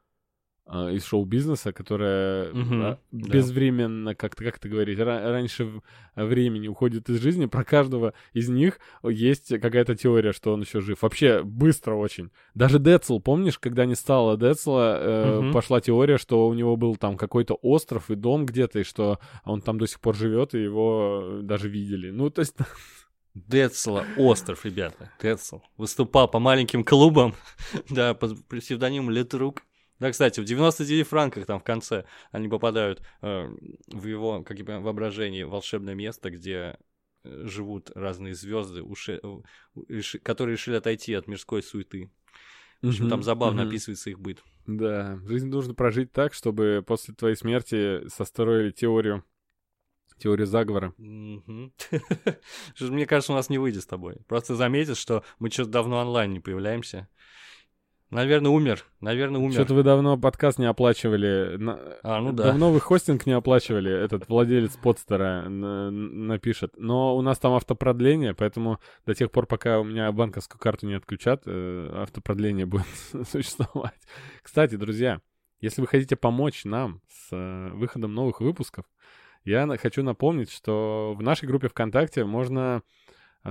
из шоу-бизнеса, которая угу, а, безвременно, да. как-то, как то говорить, раньше времени уходит из жизни, про каждого из них есть какая-то теория, что он еще жив. Вообще быстро очень. Даже Децл, помнишь, когда не стало Децла, э, угу. пошла теория, что у него был там какой-то остров и дом где-то, и что он там до сих пор живет, и его даже видели. Ну, то есть... *laughs* Децла, остров, ребята. Децл. Выступал по маленьким клубам, *laughs* да, под псевдонимом Летрук. Да, кстати, в 99 франках там в конце они попадают э, в его, как бы, воображении волшебное место, где э, живут разные звезды, уши, реши, которые решили отойти от мирской суеты. В общем, там забавно mm описывается их быт. Да, жизнь нужно прожить так, чтобы после твоей смерти состроили теорию Теорию заговора. *laughs* Мне кажется, у нас не выйдет с тобой. Просто заметишь, что мы что-то давно онлайн не появляемся. Наверное, умер. Наверное, умер. Что-то вы давно подкаст не оплачивали. А, ну да. Давно вы хостинг не оплачивали. Этот владелец подстера напишет. Но у нас там автопродление, поэтому до тех пор, пока у меня банковскую карту не отключат, э, автопродление будет *laughs* существовать. Кстати, друзья, если вы хотите помочь нам с э, выходом новых выпусков, я хочу напомнить, что в нашей группе ВКонтакте можно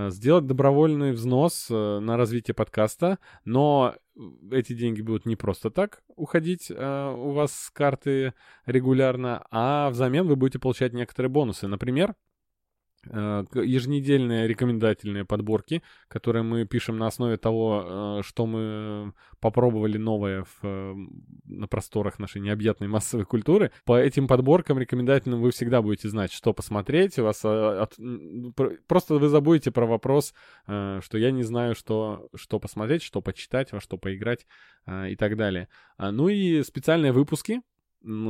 сделать добровольный взнос на развитие подкаста, но эти деньги будут не просто так уходить э, у вас с карты регулярно, а взамен вы будете получать некоторые бонусы. Например, Э, еженедельные рекомендательные подборки, которые мы пишем на основе того, э, что мы попробовали новое в, э, на просторах нашей необъятной массовой культуры. По этим подборкам рекомендательным вы всегда будете знать, что посмотреть. У вас от... просто вы забудете про вопрос, что я не знаю, что, что посмотреть, что почитать, во что поиграть и так далее. А, ну и специальные выпуски,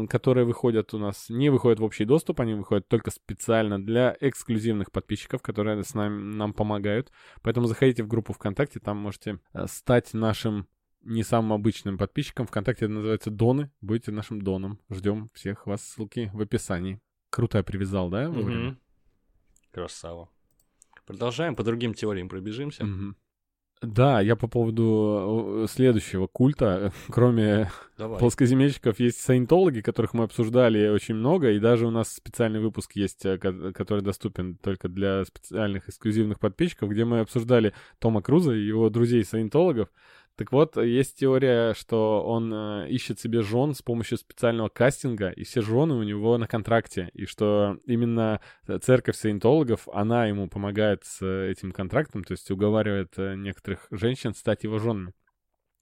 которые выходят у нас, не выходят в общий доступ, они выходят только специально для эксклюзивных подписчиков, которые с нами, нам помогают. Поэтому заходите в группу ВКонтакте, там можете э, стать нашим не самым обычным подписчиком. ВКонтакте это называется Доны. Будете нашим Доном. Ждем всех вас. Ссылки в описании. Круто я привязал, да? Угу. Красава. Продолжаем, по другим теориям пробежимся. Угу. Да, я по поводу э, следующего культа, *laughs* кроме Давай. плоскоземельщиков, есть саентологи, которых мы обсуждали очень много, и даже у нас специальный выпуск есть, э, который доступен только для специальных эксклюзивных подписчиков, где мы обсуждали Тома Круза и его друзей-саентологов. Так вот, есть теория, что он э, ищет себе жен с помощью специального кастинга, и все жены у него на контракте, и что именно церковь саентологов, она ему помогает с этим контрактом, то есть уговаривает э, некоторых женщин стать его женами.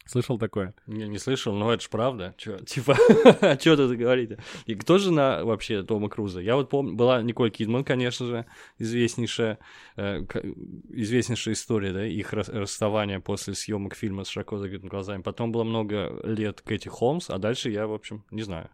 Слышал такое? Не, не слышал, но это ж правда. Чё, *laughs* типа, *laughs* а что тут говорите? И кто жена вообще Тома Круза? Я вот помню, была Николь Кидман, конечно же, известнейшая, э, известнейшая история, да, их расставания после съемок фильма с широко закрытыми глазами. Потом было много лет Кэти Холмс, а дальше я, в общем, не знаю.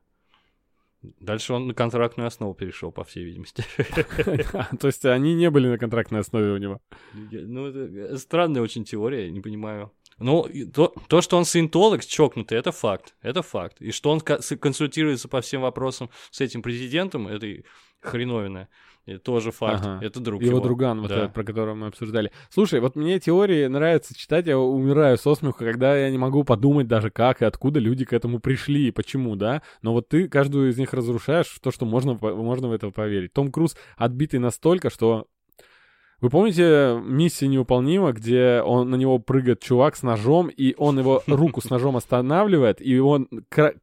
Дальше он на контрактную основу перешел, по всей видимости. *laughs* То есть они не были на контрактной основе у него? Ну, это странная очень теория, не понимаю. Ну, то, то, что он саентолог чокнутый, это факт. Это факт. И что он консультируется по всем вопросам с этим президентом этой хреновина. И тоже факт. Ага. Это друг Его его. друган, вот Да. этот, про которого мы обсуждали. Слушай, вот мне теории нравится читать, я умираю со смеху, когда я не могу подумать даже, как и откуда люди к этому пришли и почему, да? Но вот ты каждую из них разрушаешь то, что можно, можно в это поверить. Том Круз отбитый настолько, что... Вы помните «Миссия невыполнима», где он, на него прыгает чувак с ножом, и он его руку с ножом останавливает, и он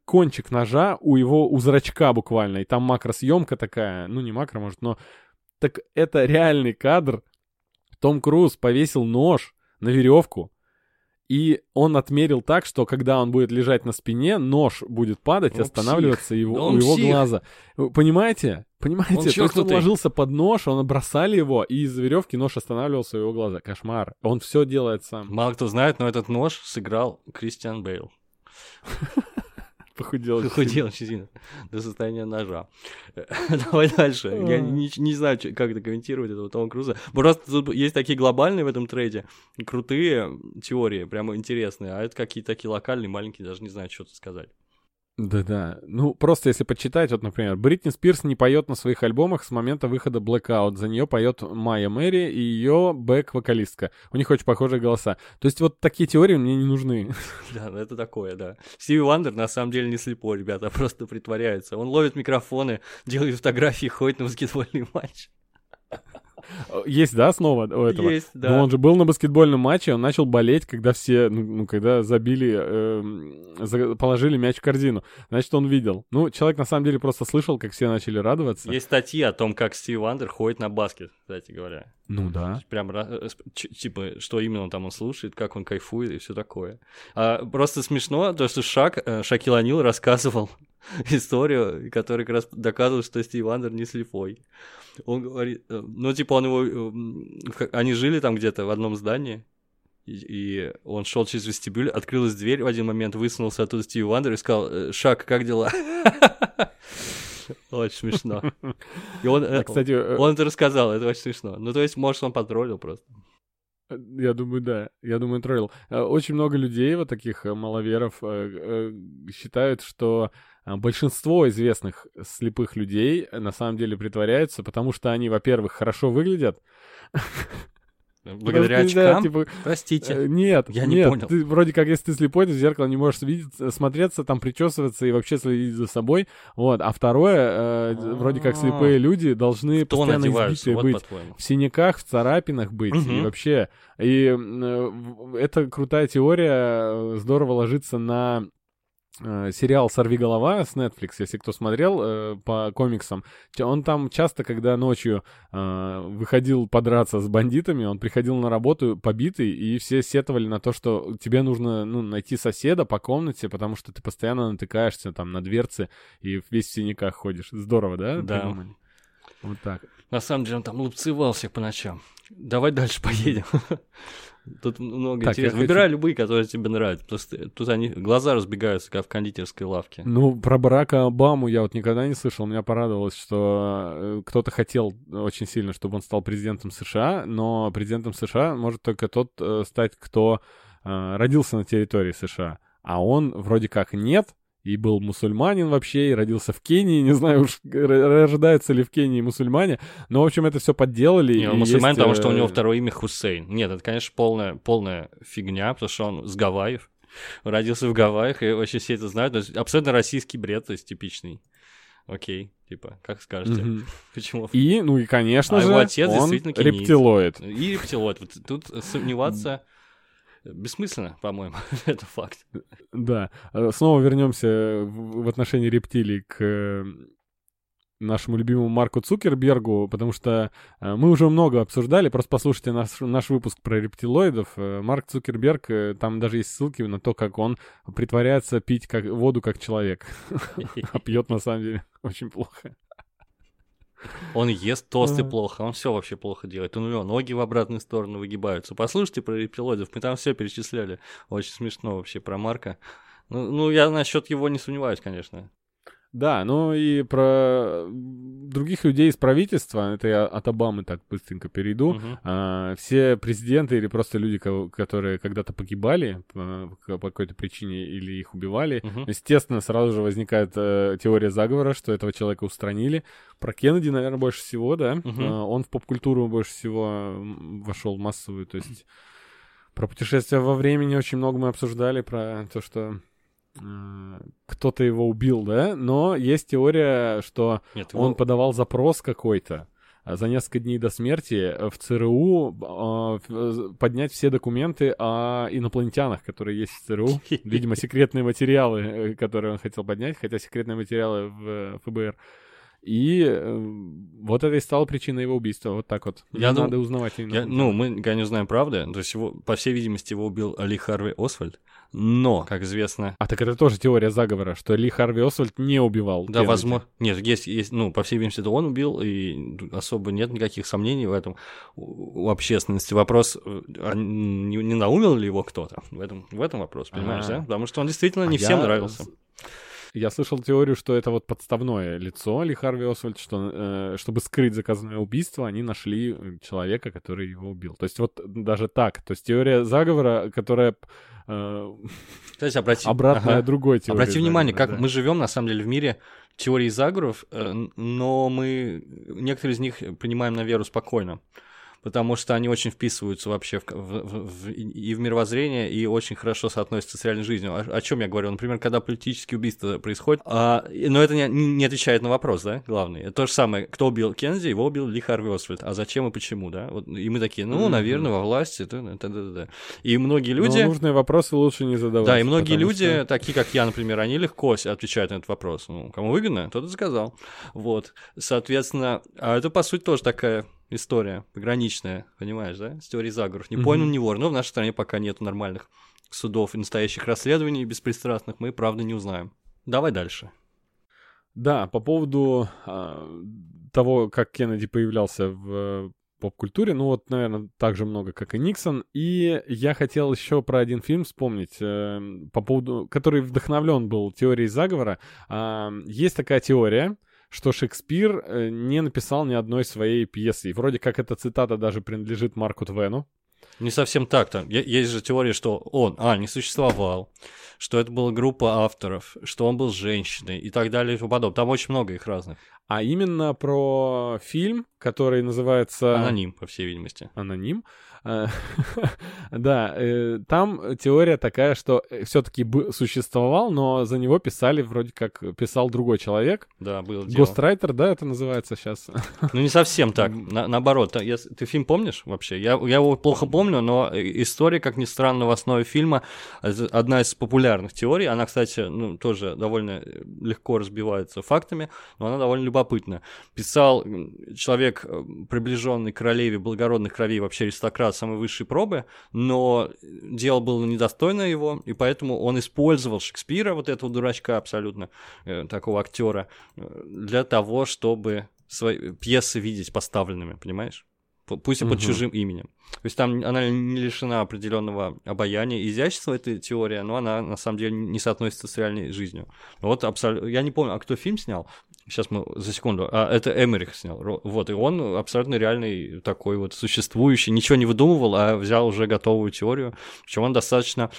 кончик ножа у его у зрачка буквально, и там макросъемка такая, ну не макро, может, но так это реальный кадр. Том Круз повесил нож на веревку, и он отмерил так, что когда он будет лежать на спине, нож будет падать Он останавливаться его, Да у его псих. глаза. Понимаете? Понимаете? Он То есть он ложился под нож, он бросали его, и из веревки нож останавливался у его глаза. Кошмар. Он все делает сам. Мало кто знает, но этот нож сыграл Кристиан Бейл. Похудел. Похудел сильно до состояния ножа. *laughs* Давай дальше. Я не, не знаю, как это комментировать, этого Тома Круза. Просто тут есть такие глобальные в этом трейде, крутые теории, прямо интересные, а это какие-то такие локальные, маленькие, даже не знаю, что тут сказать. Да-да. Ну, просто если почитать, вот, например, Бритни Спирс не поет на своих альбомах с момента выхода Blackout. За нее поет Майя Мэри и ее бэк-вокалистка. У них очень похожие голоса. То есть вот такие теории мне не нужны. *laughs* Да, ну это такое, да. Стиви Уандер на самом деле не слепой, ребята, а *laughs* просто притворяется. Он ловит микрофоны, делает фотографии, ходит на баскетбольный матч. Есть, да, снова у этого? Есть, да. Но он же был на баскетбольном матче, он начал болеть, когда все, ну, ну, когда забили, за- положили мяч в корзину. Значит, он видел. Ну, человек на самом деле просто слышал, как все начали радоваться. Есть статьи о том, как Стиви Уандер ходит на баскет, кстати говоря. Ну да. Прям, э, типа, что именно там он слушает, как он кайфует и все такое. А, просто смешно то, что Шак, э, Шакил О'Нил рассказывал *laughs* историю, которая как раз доказывает, что Стив Уандер не слепой. Он говорит, э, ну, типа, он его... э, Они жили там где-то в одном здании, и, он шел через вестибюль, открылась дверь в один момент, высунулся оттуда Стив Уандер и сказал, «Э, Шак, как дела? *laughs* Очень смешно. *laughs* И он, А, кстати, он это рассказал, это очень смешно. Ну, то есть, может, он потроллил просто. Я думаю, да. Я думаю, троллил. Очень много людей, вот таких маловеров, считают, что большинство известных слепых людей э, на самом деле притворяются, потому что они, во-первых, хорошо выглядят. *laughs* Благодаря Потому что, да, очкам? типа, Простите. э, Нет, Я не нет, понял. Ты, вроде как, если ты слепой, ты в зеркало не можешь видеть, э, смотреться, там причесываться и вообще следить за собой. Вот. А второе, э, вроде как слепые люди должны постоянно избитые вот быть в синяках, в царапинах быть и Мгм. вообще. И э, эта крутая теория здорово ложится на сериал «Сорви голова» с Netflix, если кто смотрел э, по комиксам. Он там часто, когда ночью э, выходил подраться с бандитами, он приходил на работу побитый, и все сетовали на то, что тебе нужно ну, найти соседа по комнате, потому что ты постоянно натыкаешься там на дверцы и весь в синяках ходишь. Здорово, да? Да. придумали? Вот так. На самом деле он там лупцевал всех по ночам. Давай дальше поедем. Тут много Так, интересного. Выбирай любые, которые тебе нравятся. Что тут они глаза разбегаются, как в кондитерской лавке. Ну, про Барака Обаму я вот никогда не слышал. Меня порадовалось, что э, кто-то хотел очень сильно, чтобы он стал президентом США, но президентом США может только тот э, стать, кто э, родился на территории США. А он вроде как нет, и был мусульманин вообще, и родился в Кении. Не знаю уж, р- рождаются ли в Кении мусульмане. Но, в общем, это все подделали. Не, он мусульманин, есть, потому что у э, него второе имя Хусейн. Нет, это, конечно, полная, полная фигня, потому что он с Гавайев. Родился в Гавайях, и вообще все это знают. То есть абсолютно российский бред, то есть типичный. Окей, типа, как скажете. мгм. *laughs* Почему? И, ну и, конечно А же, его отец он рептилоид. И рептилоид. Вот тут сомневаться бессмысленно, по-моему. *laughs* это факт. Да. Э, Снова вернемся в отношении рептилий к нашему любимому Марку Цукербергу, потому что э, мы уже много обсуждали, просто послушайте наш, наш выпуск про рептилоидов. Э, Марк Цукерберг, э, там даже есть ссылки на то, как он притворяется пить как, воду как человек, *laughs* а пьет на самом деле *laughs* очень плохо. Он ест тосты плохо, он все вообще плохо делает. У него ноги в обратную сторону выгибаются. Послушайте про рептилоидов, мы там все перечисляли. Очень смешно вообще про Марка. Ну, ну, я насчет его не сомневаюсь, конечно. Да, ну и про других людей из правительства, это я от Обамы так быстренько перейду, Мгм. а, все президенты или просто люди, которые когда-то погибали по, по какой-то причине или их убивали, Мгм. естественно, сразу же возникает э, теория заговора, что этого человека устранили. Про Кеннеди, наверное, больше всего, да? Мгм. А, он в поп-культуру больше всего вошел массовую, то есть про путешествия во времени очень много мы обсуждали, про то, что э, кто-то его убил, да? Но есть теория, что Нет, он его- подавал запрос какой-то а, за несколько дней до смерти э, в ЦРУ э, поднять все документы о инопланетянах, которые есть в ЦРУ. *laughs* Видимо, секретные материалы, э, которые он хотел поднять, хотя секретные материалы в э, ФБР. И э, вот это и стало причиной его убийства. Вот так вот. Я дум- надо узнавать. Я- ну, мы не узнаем правды. То есть, его, по всей видимости, его убил Ли Харви Освальд. Но, как известно, А так это тоже теория заговора, что Ли Харви Освальд не убивал. да, возможно... Нет, есть, есть, ну, по всей видимости, это он убил, и особо нет никаких сомнений в этом у общественности. Вопрос, э, а не, не наумил ли его кто-то? В этом, в этом вопрос, понимаешь, А. да? Потому что он действительно А не всем я нравился. Я слышал теорию, что это вот подставное лицо Ли Харви Освальд, что э, чтобы скрыть заказанное убийство, они нашли э, человека, который его убил. То есть вот даже так. То есть теория заговора, которая э, Кстати, обрати... обратная ага. другой теории. Обрати внимание, заговора, как да. мы живем на самом деле в мире теорий заговоров, э, но мы некоторые из них принимаем на веру спокойно. Потому что они очень вписываются вообще в, в- в- и в мировоззрение, и очень хорошо соотносятся с реальной жизнью. О, о чем я говорю? Например, когда политические убийства происходят. а, но это не, не отвечает на вопрос, да, главный. Это то же самое. Кто убил Кеннеди, его убил Ли Харви Освальд. А зачем и почему, да? Вот, и мы такие, ну, наверное, во власти. это- это- это. И многие Но люди... нужные вопросы лучше не задавать. Да, и многие люди, что- такие как я, например, они легко отвечают на этот вопрос. Ну, кому выгодно, тот и сказал. Вот, соответственно, а это, по сути, тоже такая история пограничная, понимаешь, да? С теорией заговоров. Не понял, не вор. Но в нашей стране пока нету нормальных судов и настоящих расследований беспристрастных, мы, правда, не узнаем. Давай дальше. Да, по поводу а, того, как Кеннеди появлялся в э, поп-культуре, ну вот, наверное, так же много, как и Никсон. И я хотел еще про один фильм вспомнить, э, по поводу, который вдохновлен был теорией заговора. А, есть такая теория, что Шекспир э, не написал ни одной своей пьесы. И вроде как эта цитата даже принадлежит Марку Твену. Не совсем так-то. Е- Есть же теория, что он, а, не существовал, что это была группа авторов, что он был женщиной и так далее и тому подобное. Там очень много их разных. А именно про фильм, который называется... Аноним, по всей видимости. аноним. Э, *laughs* Да, э, там теория такая, что все-таки существовал, но за него писали вроде как писал другой человек. Да, дело. Гострайтер, да, это называется сейчас. *laughs* Ну, не совсем так. На- наоборот, ты фильм помнишь вообще? Я, я его плохо помню, но э, история, как ни странно, в основе фильма одна из популярных теорий. Она, кстати, ну, тоже довольно э, легко разбивается фактами, но она довольно любопытна. Писал человек, э, приближенный к королеве благородных кровей, вообще аристократ самой высшей пробы, но дело было недостойно его, и поэтому он использовал Шекспира, вот этого дурачка абсолютно, э, такого актера, э, для того, чтобы свои пьесы видеть поставленными, понимаешь? Пусть и под Мгм. чужим именем. То есть там она не лишена определенного обаяния и изящества, эта теория, но она на самом деле не соотносится с реальной жизнью. Вот абсолютно... Я не помню, а кто фильм снял? Сейчас мы за секунду. А, это Эмерих снял. Вот, и он абсолютно реальный такой вот существующий, ничего не выдумывал, а взял уже готовую теорию. Причем она достаточно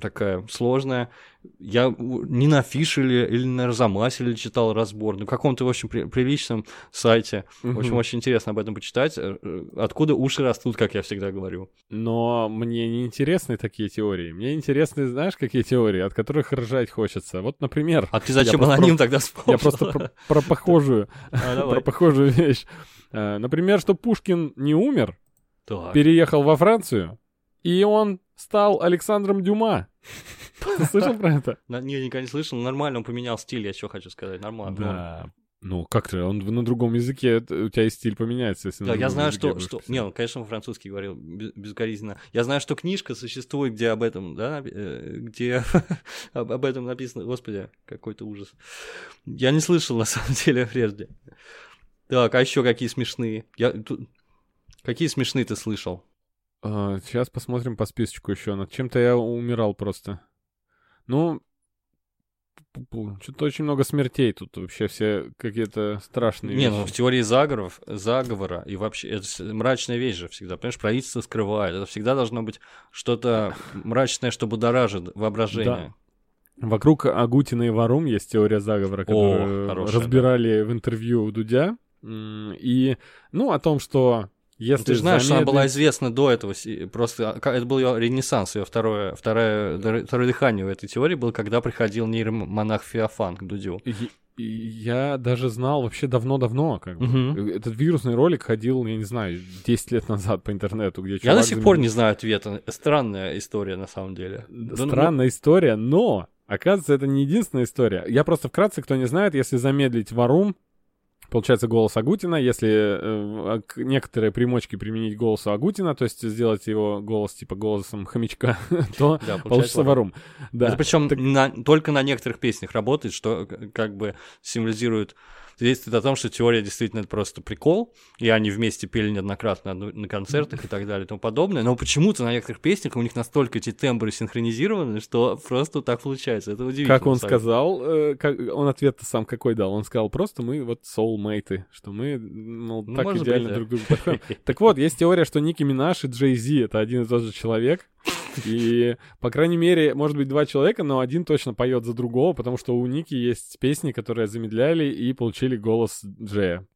такая сложная. Я не на афише или, на Арзамасе или читал разбор, на каком-то, в общем, при- приличном сайте. В общем, очень интересно об этом почитать. Э, Откуда уши растут, как я всегда говорю. Но мне не интересны такие теории. Мне интересны, знаешь, какие теории, от которых ржать хочется. Вот, например, А ты зачем аноним тогда вспомнил? я просто про, про похожую, *laughs* А, про похожую вещь. Э, Например, что Пушкин не умер, переехал во Францию, и он стал Александром Дюма. *laughs* Ты слышал про это? Не, никогда не слышал, но нормально он поменял стиль, я что хочу сказать, нормально. Да. Ну, как ты, он на другом языке, это- у тебя и стиль поменяется, если Да, я знаю, что, что... писать. Не, он, конечно, по-французски говорил без- безукоризненно. Я знаю, что книжка существует, где об этом, да, э, где *laughs* об, этом написано. Господи, какой-то ужас. Я не слышал, на самом *laughs* деле, прежде. Так, а еще какие смешные? Я... Какие смешные ты слышал? А, сейчас посмотрим по списочку еще. Над чем-то я умирал просто. Ну, Что-то очень много смертей тут вообще все какие-то страшные Не, вещи. ну в теории заговоров, заговора и вообще это мрачная вещь же всегда. Понимаешь, правительство скрывает. Это всегда должно быть что-то мрачное, что будоражит воображение. Вокруг Агутина и Варум есть теория заговора, которую хорошая, разбирали в интервью у Дудя. И, ну, о том, что если Ну, ты же знаешь, что она была замедлить- известна до этого. Просто а, это был ее ренессанс, ее второе, второе, второе дыхание в этой теории был, когда приходил нейромонах Феофан к Дудю. И- Я даже знал вообще давно-давно, как бы. Мгм. Этот вирусный ролик ходил, я не знаю, 10 лет назад по интернету, где Я до сих пор не знаю ответа. Странная история на самом деле. Да, ну, Странная история, но, оказывается, это не единственная история. Я просто вкратце, кто не знает, если замедлить Варум, получается голос Агутина, если э, к- некоторые примочки применить голосу Агутина, то есть сделать его голос типа голосом хомячка, *laughs* то Да, получится Варум. Да. Это причем Так- только на некоторых песнях работает, что к- как бы символизирует свидетельствует о том, что теория действительно это просто прикол, и они вместе пели неоднократно на, концертах и так далее и тому подобное, но почему-то на некоторых песнях у них настолько эти тембры синхронизированы, что просто так получается, это удивительно. Как он сказал, э, как, он ответ сам какой дал? Он сказал, просто мы вот soulmates, что мы, мол, Ну, так идеально быть, да. друг другу подходим. *laughs* Так вот, есть теория, что Ники Минаж и Джей Зи — это один и тот же человек. И, по крайней мере, может быть, два человека, но один точно поет за другого, потому что у Ники есть песни, которые замедляли и получили голос Джея.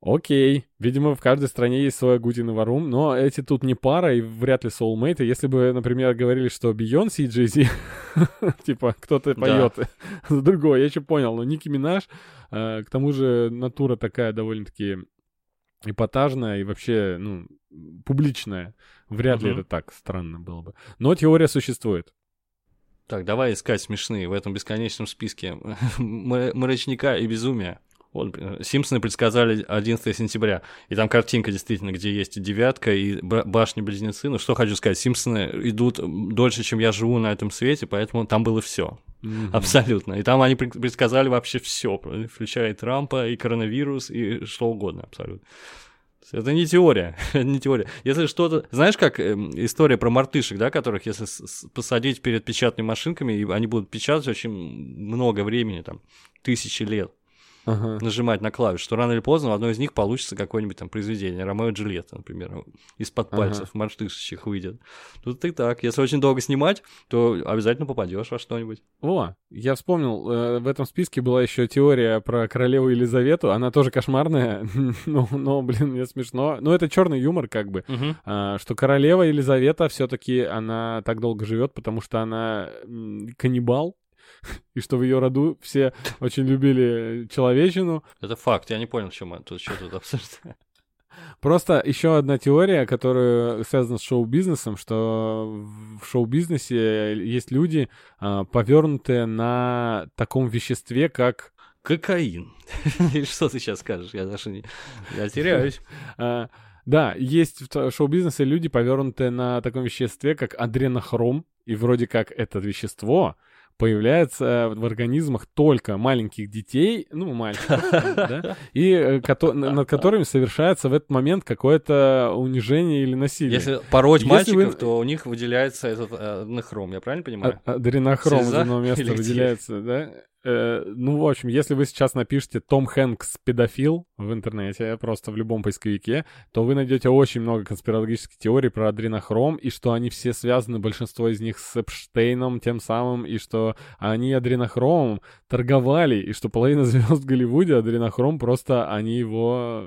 Окей. Видимо, в каждой стране есть свой Агутин и Варум, но эти тут не пара и вряд ли соулмейты. Если бы, например, говорили, что Бейонсе и Джей Зи, *laughs* типа, кто-то поет *laughs* за другого, я еще понял. Но Ники Минаж, э, к тому же, натура такая довольно-таки эпатажная и вообще, ну, публичная. Вряд ли Мгм. это так странно было бы. Но теория существует. Так, давай искать смешные в этом бесконечном списке *laughs* мрачника и безумия. Вот, Симпсоны предсказали 11 сентября, и там картинка действительно, где есть девятка, и бра- башни-близнецы. Ну, что хочу сказать, Симпсоны идут дольше, чем я живу на этом свете, поэтому там было все. Мгм. Абсолютно. И там они пред- предсказали вообще все, включая и Трампа, и коронавирус, и что угодно абсолютно. Это не теория, *laughs* не теория. Если что-то... Знаешь, как эм, история про мартышек, да, которых если посадить перед печатными машинками, и они будут печатать очень много времени, там, тысячи лет, Ага. нажимать на клавиш, что рано или поздно в одной из них получится какое-нибудь там произведение, Ромео и Джульетта, например, из-под Ага. пальцев мартышечьих выйдет. Тут и так. Если очень долго снимать, то обязательно попадешь во что-нибудь. О, я вспомнил, э, в этом списке была еще теория про королеву Елизавету. Она тоже кошмарная, *laughs* но, но, блин, мне смешно. Но это черный юмор, как бы. А, что королева Елизавета все-таки она так долго живет, потому что она каннибал, *laughs* и что в ее роду все очень любили человечину. Это факт, я не понял, в чем это, тут что тут обсуждать. Просто еще одна теория, которая связана с шоу-бизнесом, что в шоу-бизнесе есть люди, а, повернутые на таком веществе, как Кокаин. *laughs* Или что ты сейчас скажешь? Я даже не... Я теряюсь. *laughs* А, да, есть в шоу-бизнесе люди, повернутые на таком веществе, как адренохром, и вроде как это вещество появляется в организмах только маленьких детей, ну, мальчиков, *laughs* да, и э, над которыми совершается в этот момент какое-то унижение или насилие. Если пороть мальчиков, то у них выделяется этот э, нахром, я правильно понимаю? А- одного места *laughs* или где? выделяется, да? Э, ну, в общем, если вы сейчас напишете Том Хэнкс педофил в интернете, просто в любом поисковике, то вы найдете очень много конспирологических теорий про адренохром, и что они все связаны, большинство из них с Эпштейном тем самым, и что они адренохромом торговали, и что половина *laughs* звезд в Голливуде адренохром просто они его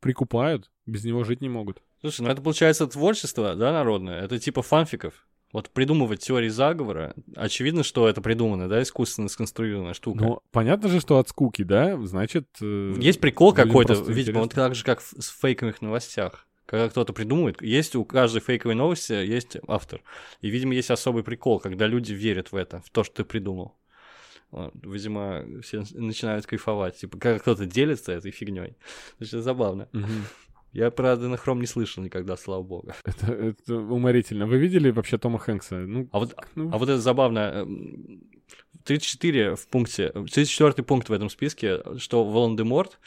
прикупают, без него жить не могут. Слушай, ну это получается творчество, да, народное? Это типа фанфиков. Вот придумывать теории заговора, очевидно, что это придумано, да, искусственно сконструированная штука. Ну, понятно же, что от скуки, да? Значит... э, Есть прикол какой-то, видимо, вот так же, как в- с фейковых новостях. Когда кто-то придумывает, есть у каждой фейковой новости есть автор. И, видимо, есть особый прикол, когда люди верят в это, в то, что ты придумал. Вот, Видимо, все начинают кайфовать. Типа, как кто-то делится этой фигней. Это забавно. Мгм. Я про аденохром не слышал никогда, слава богу. Это, это уморительно. Вы видели вообще Тома Хэнкса? Ну, А вот, ну, а вот это забавно. эм, 34 в пункте, 34 пункт в этом списке, что Волан-де-Морт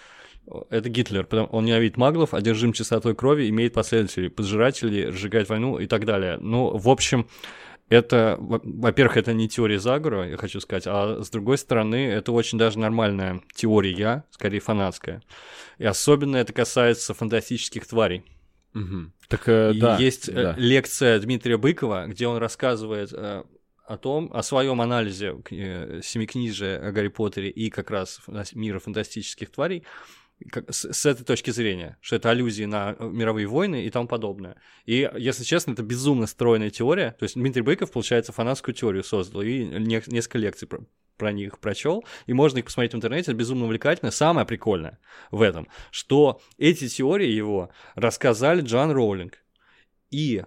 э, это Гитлер, потому он ненавидит маглов, одержим чистотой крови, имеет последователей, поджирателей, разжигает войну и так далее. Ну, в общем, это, во-первых, это не теория заговора, я хочу сказать, а с другой стороны, это очень даже нормальная теория, скорее фанатская. И особенно это касается фантастических тварей. Угу. Так, э, да. есть э, да. лекция Дмитрия Быкова, где он рассказывает э, о том, о своем анализе э, семикнижия о Гарри Поттере и как раз мира фантастических тварей как- с, с этой точки зрения, что это аллюзии на э, мировые войны и тому подобное. И, если честно, это безумно стройная теория. То есть Дмитрий Быков, получается, фанатскую теорию создал и не- несколько лекций про, про них прочел, и можно их посмотреть в интернете, это безумно увлекательно. Самое прикольное в этом, что эти теории его рассказали Джоан Роулинг. И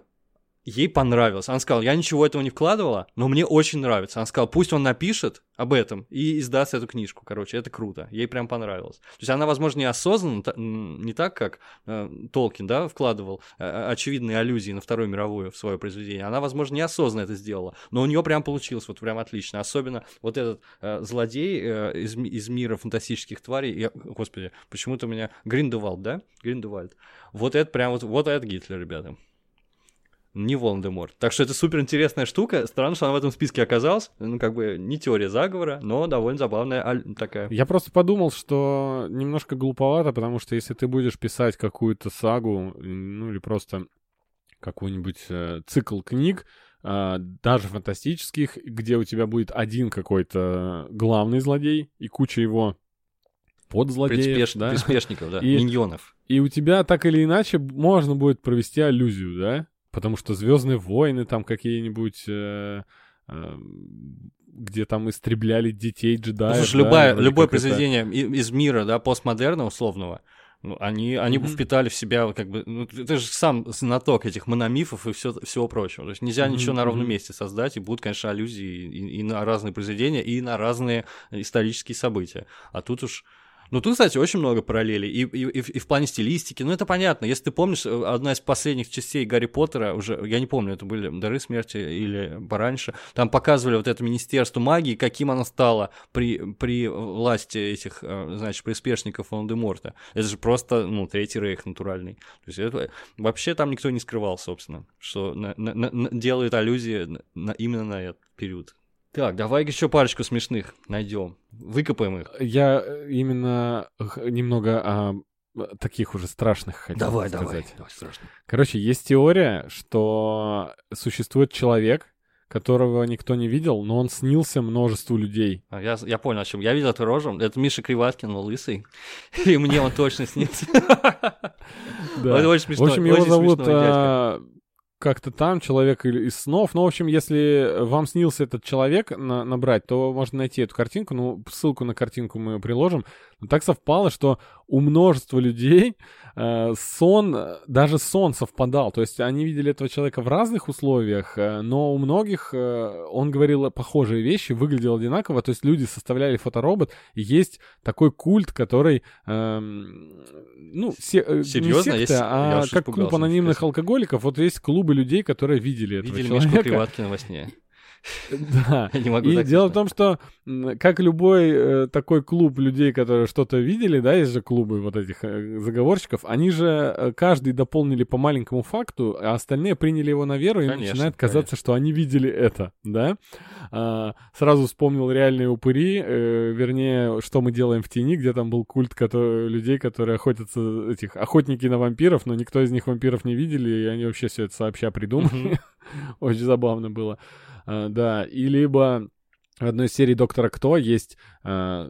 ей понравилось. Она сказала, я ничего этого не вкладывала, но мне очень нравится. Она сказала, пусть он напишет об этом и издаст эту книжку. Короче, это круто. Ей прям понравилось. То есть она, возможно, неосознанно, не так, как э, Толкин, да, вкладывал э, очевидные аллюзии на Вторую мировую в свое произведение. Она, возможно, неосознанно это сделала, но у нее прям получилось вот прям отлично. Особенно вот этот э, злодей э, из, из мира фантастических тварей, я- господи, почему-то у меня Гриндевальд, да? Гриндевальд. Вот это прям вот, вот это Гитлер, ребята. Не Волан-де-Морт. Так что это супер интересная штука. Странно, что она в этом списке оказалась. Ну, как бы не теория заговора, но довольно забавная аль- такая. Я просто подумал, что немножко глуповато, потому что если ты будешь писать какую-то сагу, ну или просто какой-нибудь э, цикл книг, э, даже фантастических, где у тебя будет один какой-то главный злодей и куча его подзлодеев, Приспеш- да? Приспешников, да, И- миньонов. И у тебя так или иначе можно будет провести аллюзию, да? Потому что Звездные войны там какие-нибудь, э, э, где там истребляли детей джедаев. Ну, слушай, да, любая, любое это- произведение из мира, да, постмодерна условного, ну, они, они бы Мгм. впитали в себя, как бы, ну, ты же сам знаток этих мономифов и всё, всего прочего. То есть нельзя Мгм, ничего на ровном месте создать, и будут, конечно, аллюзии и, и на разные произведения, и на разные исторические события. А тут уж ну, тут, кстати, очень много параллелей. И, и, и в- плане стилистики. Ну, это понятно. Если ты помнишь, э, одна из последних частей Гарри Поттера, уже, я не помню, это были Дары смерти или пораньше, там показывали вот это Министерство магии, каким оно стало при, при власти этих, э, значит, приспешников Волан-де-Морта. Это же просто, ну, Третий Рейх натуральный. То есть это... Вообще там никто не скрывал, собственно, что на- на- на- делает аллюзии на- именно на этот период. Так, давай еще парочку смешных найдем. Выкопаем их. Я э, именно немного о таких уже страшных хотел сказать. Давай, страшно. Короче, есть теория, что существует человек, которого никто не видел, но он снился множеству людей. А, Я, я понял, о чем. Я видел эту рожу. Это Миша Криваткин, он лысый. И мне он точно снится. *laughs* Да. Очень В смешно. общем, его зовут смешной а, как-то там человек из снов. Ну, в общем, если вам снился этот человек на- набрать, то можно найти эту картинку. Ну, ссылку на картинку мы приложим. Но так совпало, что у множества людей э, сон, э, даже сон совпадал. То есть они видели этого человека в разных условиях, э, но у многих э, он говорил похожие вещи, выглядел одинаково. То есть люди составляли фоторобот, и есть такой культ, который, эм, ну, се- э, Серьезно? не Есть? секта, Я а как клуб анонимных алкоголиков. Вот есть клубы людей, которые видели этого Видели Мишку человека. Криваткина во сне? Да. *laughs* Не могу И дело в том, что как любой э, такой клуб людей, которые что-то видели, да, есть же клубы вот этих э, заговорщиков, они же э, каждый дополнили по маленькому факту, а остальные приняли его на веру, и Конечно, начинает казаться, что они видели это, да. А, сразу вспомнил реальные упыри, э, вернее, что мы делаем в тени, где там был культ который- людей, которые охотятся, этих охотники на вампиров, но никто из них вампиров не видели, и они вообще все это сообща придумали. *laughs* Очень забавно было. А, да, и либо в одной из серий Доктора Кто есть к-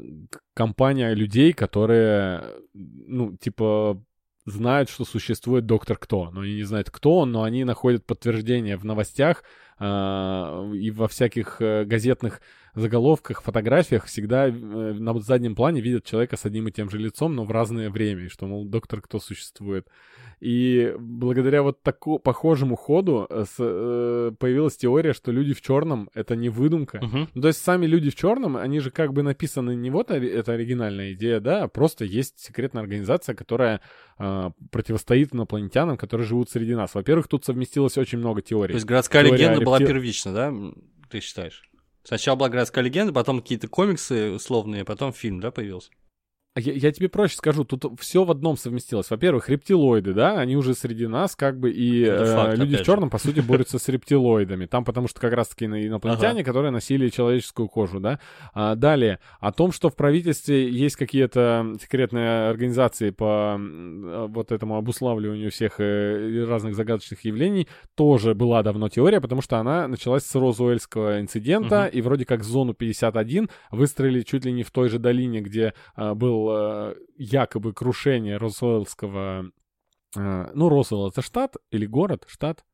компания людей, которые, ну, типа, знают, что существует Доктор Кто. Но они не знают, кто он, но они находят подтверждение в новостях а, и во всяких э, газетных заголовках, фотографиях всегда э, на заднем плане видят человека с одним и тем же лицом, но в разное время, и что, мол, Доктор Кто существует. И благодаря вот такому похожему ходу э, с- э, появилась теория, что люди в черном это не выдумка. Мгм. Ну, то есть сами люди в черном, они же как бы написаны не вот это оригинальная идея, да, а просто есть секретная организация, которая а, противостоит инопланетянам, которые живут среди нас. Во-первых, тут совместилось очень много теорий. То есть городская Теория легенда была Алексея- первична, да? Ты считаешь? Сначала была городская легенда, потом какие-то комиксы условные, потом фильм, да, появился? А Я, я тебе проще скажу, тут все в одном совместилось. Во-первых, рептилоиды, да, они уже среди нас, как бы, и э, факт, люди в черном, по сути, борются с рептилоидами. Там потому что как раз-таки инопланетяне, которые носили человеческую кожу, да. А, далее, о том, что в правительстве есть какие-то секретные организации по э, вот этому обуславливанию всех э, разных загадочных явлений, тоже была давно теория, потому что она началась с Розуэльского инцидента, Мгм. и вроде как зону 51 выстроили чуть ли не в той же долине, где а, был а, якобы крушение Росуэллского... а, ну, Росуэлл — это штат или город? Штат.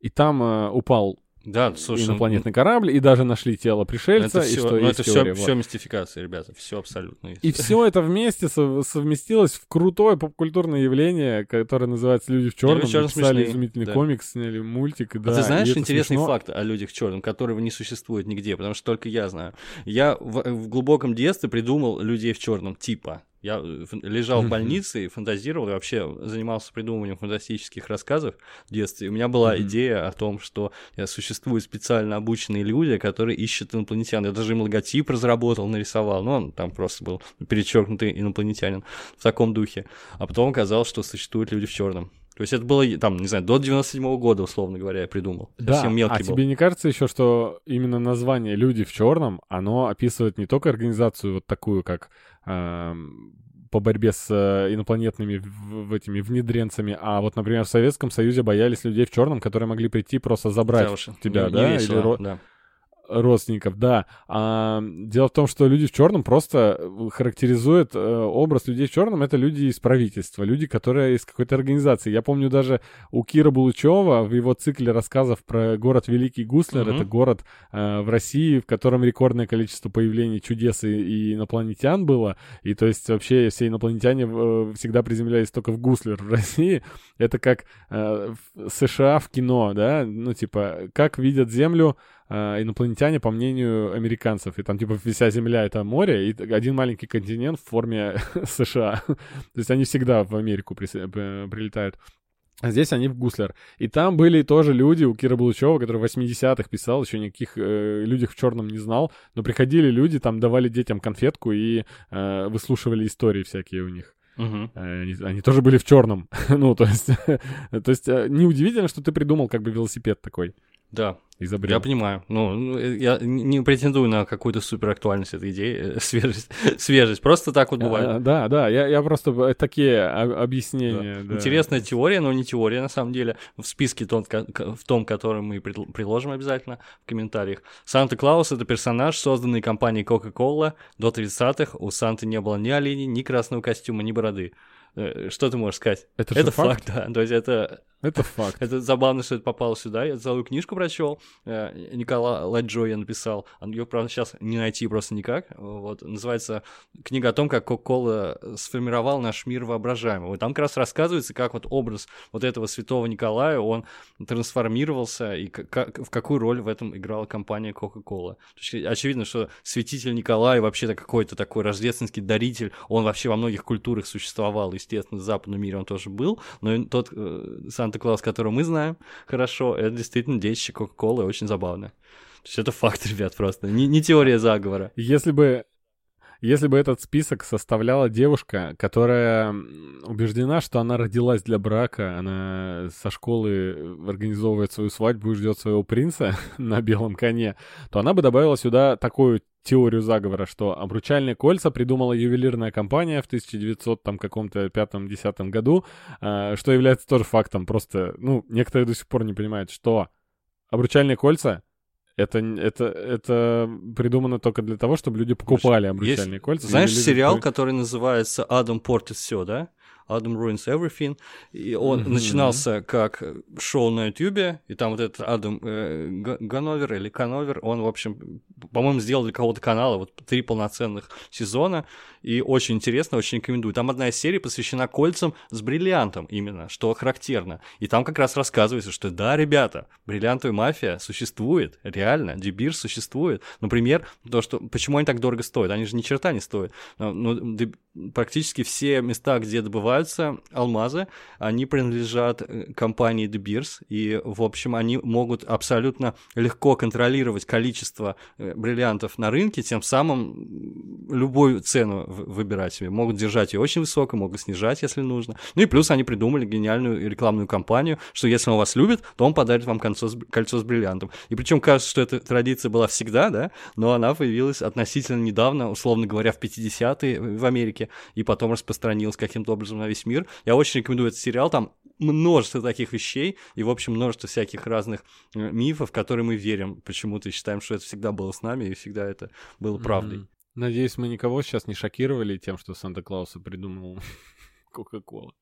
И там а, упал Да, слушай, ну, инопланетный корабль, и даже нашли тело пришельца, это и все, что ну, это все, вот. мистификация, ребята, все абсолютно. есть. И *laughs* все это вместе сов- совместилось в крутое попкультурное явление, которое называется «Люди в черном». «Люди в чёрном» Написали изумительный да. комикс, сняли мультик, А да. ты и знаешь интересный смешно. факт о людях в черном, которого не существует нигде, потому что только я знаю. Я в, в глубоком детстве придумал людей в черном типа. Я э, лежал в больнице и фантазировал, и вообще занимался придумыванием фантастических рассказов в детстве. И у меня была идея о том, что э, существуют специально обученные люди, которые ищут инопланетян. Я даже им логотип разработал, нарисовал. Ну, он там просто был перечеркнутый инопланетянин в таком духе. А потом оказалось, что существуют люди в черном. То есть это было, там, не знаю, до 97 года, условно говоря, я придумал. Да, Совсем мелкий а был. тебе не кажется еще, что именно название «Люди в черном», оно описывает не только организацию вот такую, как эм, по борьбе с э, инопланетными в- в этими внедренцами, а вот, например, в Советском Союзе боялись людей в черном, которые могли прийти просто забрать Да тебя, не- да, весело, или да. Родственников, да. А, дело в том, что люди в черном просто э, характеризуют э, образ людей в черном. Это люди из правительства, люди, которые из какой-то организации. Я помню даже у Кира Булычева в его цикле рассказов про город Великий Гуслер, Мгм. это город э, в России, в котором рекордное количество появлений чудес и, и инопланетян было. И то есть вообще все инопланетяне э, всегда приземлялись только в Гуслер в *laughs* России. Это как э, в США в кино, да, ну типа как видят Землю инопланетяне, по мнению американцев. И там, типа, вся Земля — это море, и один маленький континент в форме *laughs* США. То есть они всегда в Америку п- прилетают. А здесь они в Гуслер. И там были тоже люди у Кира Булычева, который в 80-х писал, еще никаких э, людях в черном не знал. Но приходили люди, там давали детям конфетку и э, выслушивали истории всякие у них. Э, Они, они тоже были в черном. *laughs* ну, то есть, *laughs* то есть э, неудивительно, что ты придумал как бы велосипед такой. Да, Изобрел. я понимаю. Ну, ну, э, я не претендую на какую-то супер актуальность этой идеи, э, *laughs* свежесть, свежесть. Просто так вот А, бывает. Да, да, я, я просто э, такие об- объяснения. да. Интересная теория, но не теория на самом деле. В списке тот, в том, который мы приложим обязательно в комментариях. Санта-Клаус — это персонаж, созданный компанией Coca-Cola до 30-х. У Санты не было ни оленей, ни красного костюма, ни бороды. Что ты можешь сказать? Это, Это факт. факт, да. То есть это Это факт. Это забавно, что это попало сюда. Я целую книжку прочел. Э, Никола Ладжо я написал. Ее, правда, сейчас не найти просто никак. Вот. Называется книга о том, как Кока-Кола сформировал наш мир воображаемого. Там как раз рассказывается, как вот образ вот этого святого Николая, он трансформировался, и как- в какую роль в этом играла компания. То есть, очевидно, что святитель Николай вообще-то какой-то такой рождественский даритель, он вообще во многих культурах существовал, естественно, в западном мире он тоже был, но тот э, Санта-Клаус, которого мы знаем хорошо, это действительно детище Кока-Колы, очень забавно. То есть это факт, *laughs* ребят, просто. Не, не теория заговора. Если бы, если бы этот список составляла девушка, которая убеждена, что она родилась для брака, она со школы организовывает свою свадьбу и ждет своего принца *laughs* на белом коне, то она бы добавила сюда такую теорию заговора, что обручальные кольца придумала ювелирная компания в 1900 там каком-то пятом-десятом году, а, что является тоже фактом. Просто, ну, некоторые до сих пор не понимают, что обручальные кольца это, это, это придумано только для того, чтобы люди покупали обручальные кольца. Знаешь сериал, покупали- который называется «Адам портит все, да? Adam Ruins Everything. И он Мгм. начинался как шоу на Ютубе, и там вот этот Адам э, Га- Гановер или Кановер, он, в общем, по-моему, сделал для кого-то канала вот три полноценных сезона, и очень интересно, очень рекомендую. Там одна из серий посвящена кольцам с бриллиантом именно, что характерно. И там как раз рассказывается, что да, ребята, бриллиантовая мафия существует, реально, Дебир существует. Например, то, что почему они так дорого стоят? Они же ни черта не стоят. Ну, практически все места, где добываются алмазы, они принадлежат э, компании De Beers, и, в общем, они могут абсолютно легко контролировать количество э, бриллиантов на рынке, тем самым любую цену выбирать себе. Могут держать ее очень высоко, могут снижать, если нужно. Ну и плюс они придумали гениальную рекламную кампанию, что если он вас любит, то он подарит вам кольцо с, кольцо с бриллиантом. И причем кажется, что эта традиция была всегда, да, но она появилась относительно недавно, условно говоря, в 50-е в Америке, и потом распространилась каким-то образом на весь мир. Я очень рекомендую этот сериал, там множество таких вещей, и, в общем, множество всяких разных э, мифов, в которые мы верим почему-то и считаем, что это всегда было с нами, и всегда это было правдой. Mm-hmm. Надеюсь, мы никого сейчас не шокировали тем, что Санта-Клауса придумал *laughs* Кока-Кола.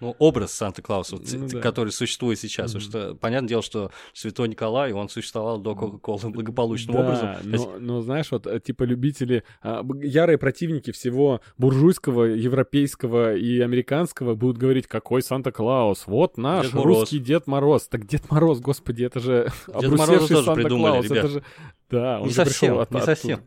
Ну, образ Санта-Клауса, ну, да. который существует сейчас. Mm-hmm. Что, понятное дело, что Святой Николай, он существовал до Кока-Колы благополучным да, образом. Но, но, знаешь, вот э, типа любители, а, ярые противники всего буржуйского, европейского и американского будут говорить, какой Санта-Клаус, вот наш Дед русский Дед Мороз. Так Дед Мороз, господи, это же Дед обрусевший Санта-Клаус. Это же... Да, он не совсем, от, не совсем.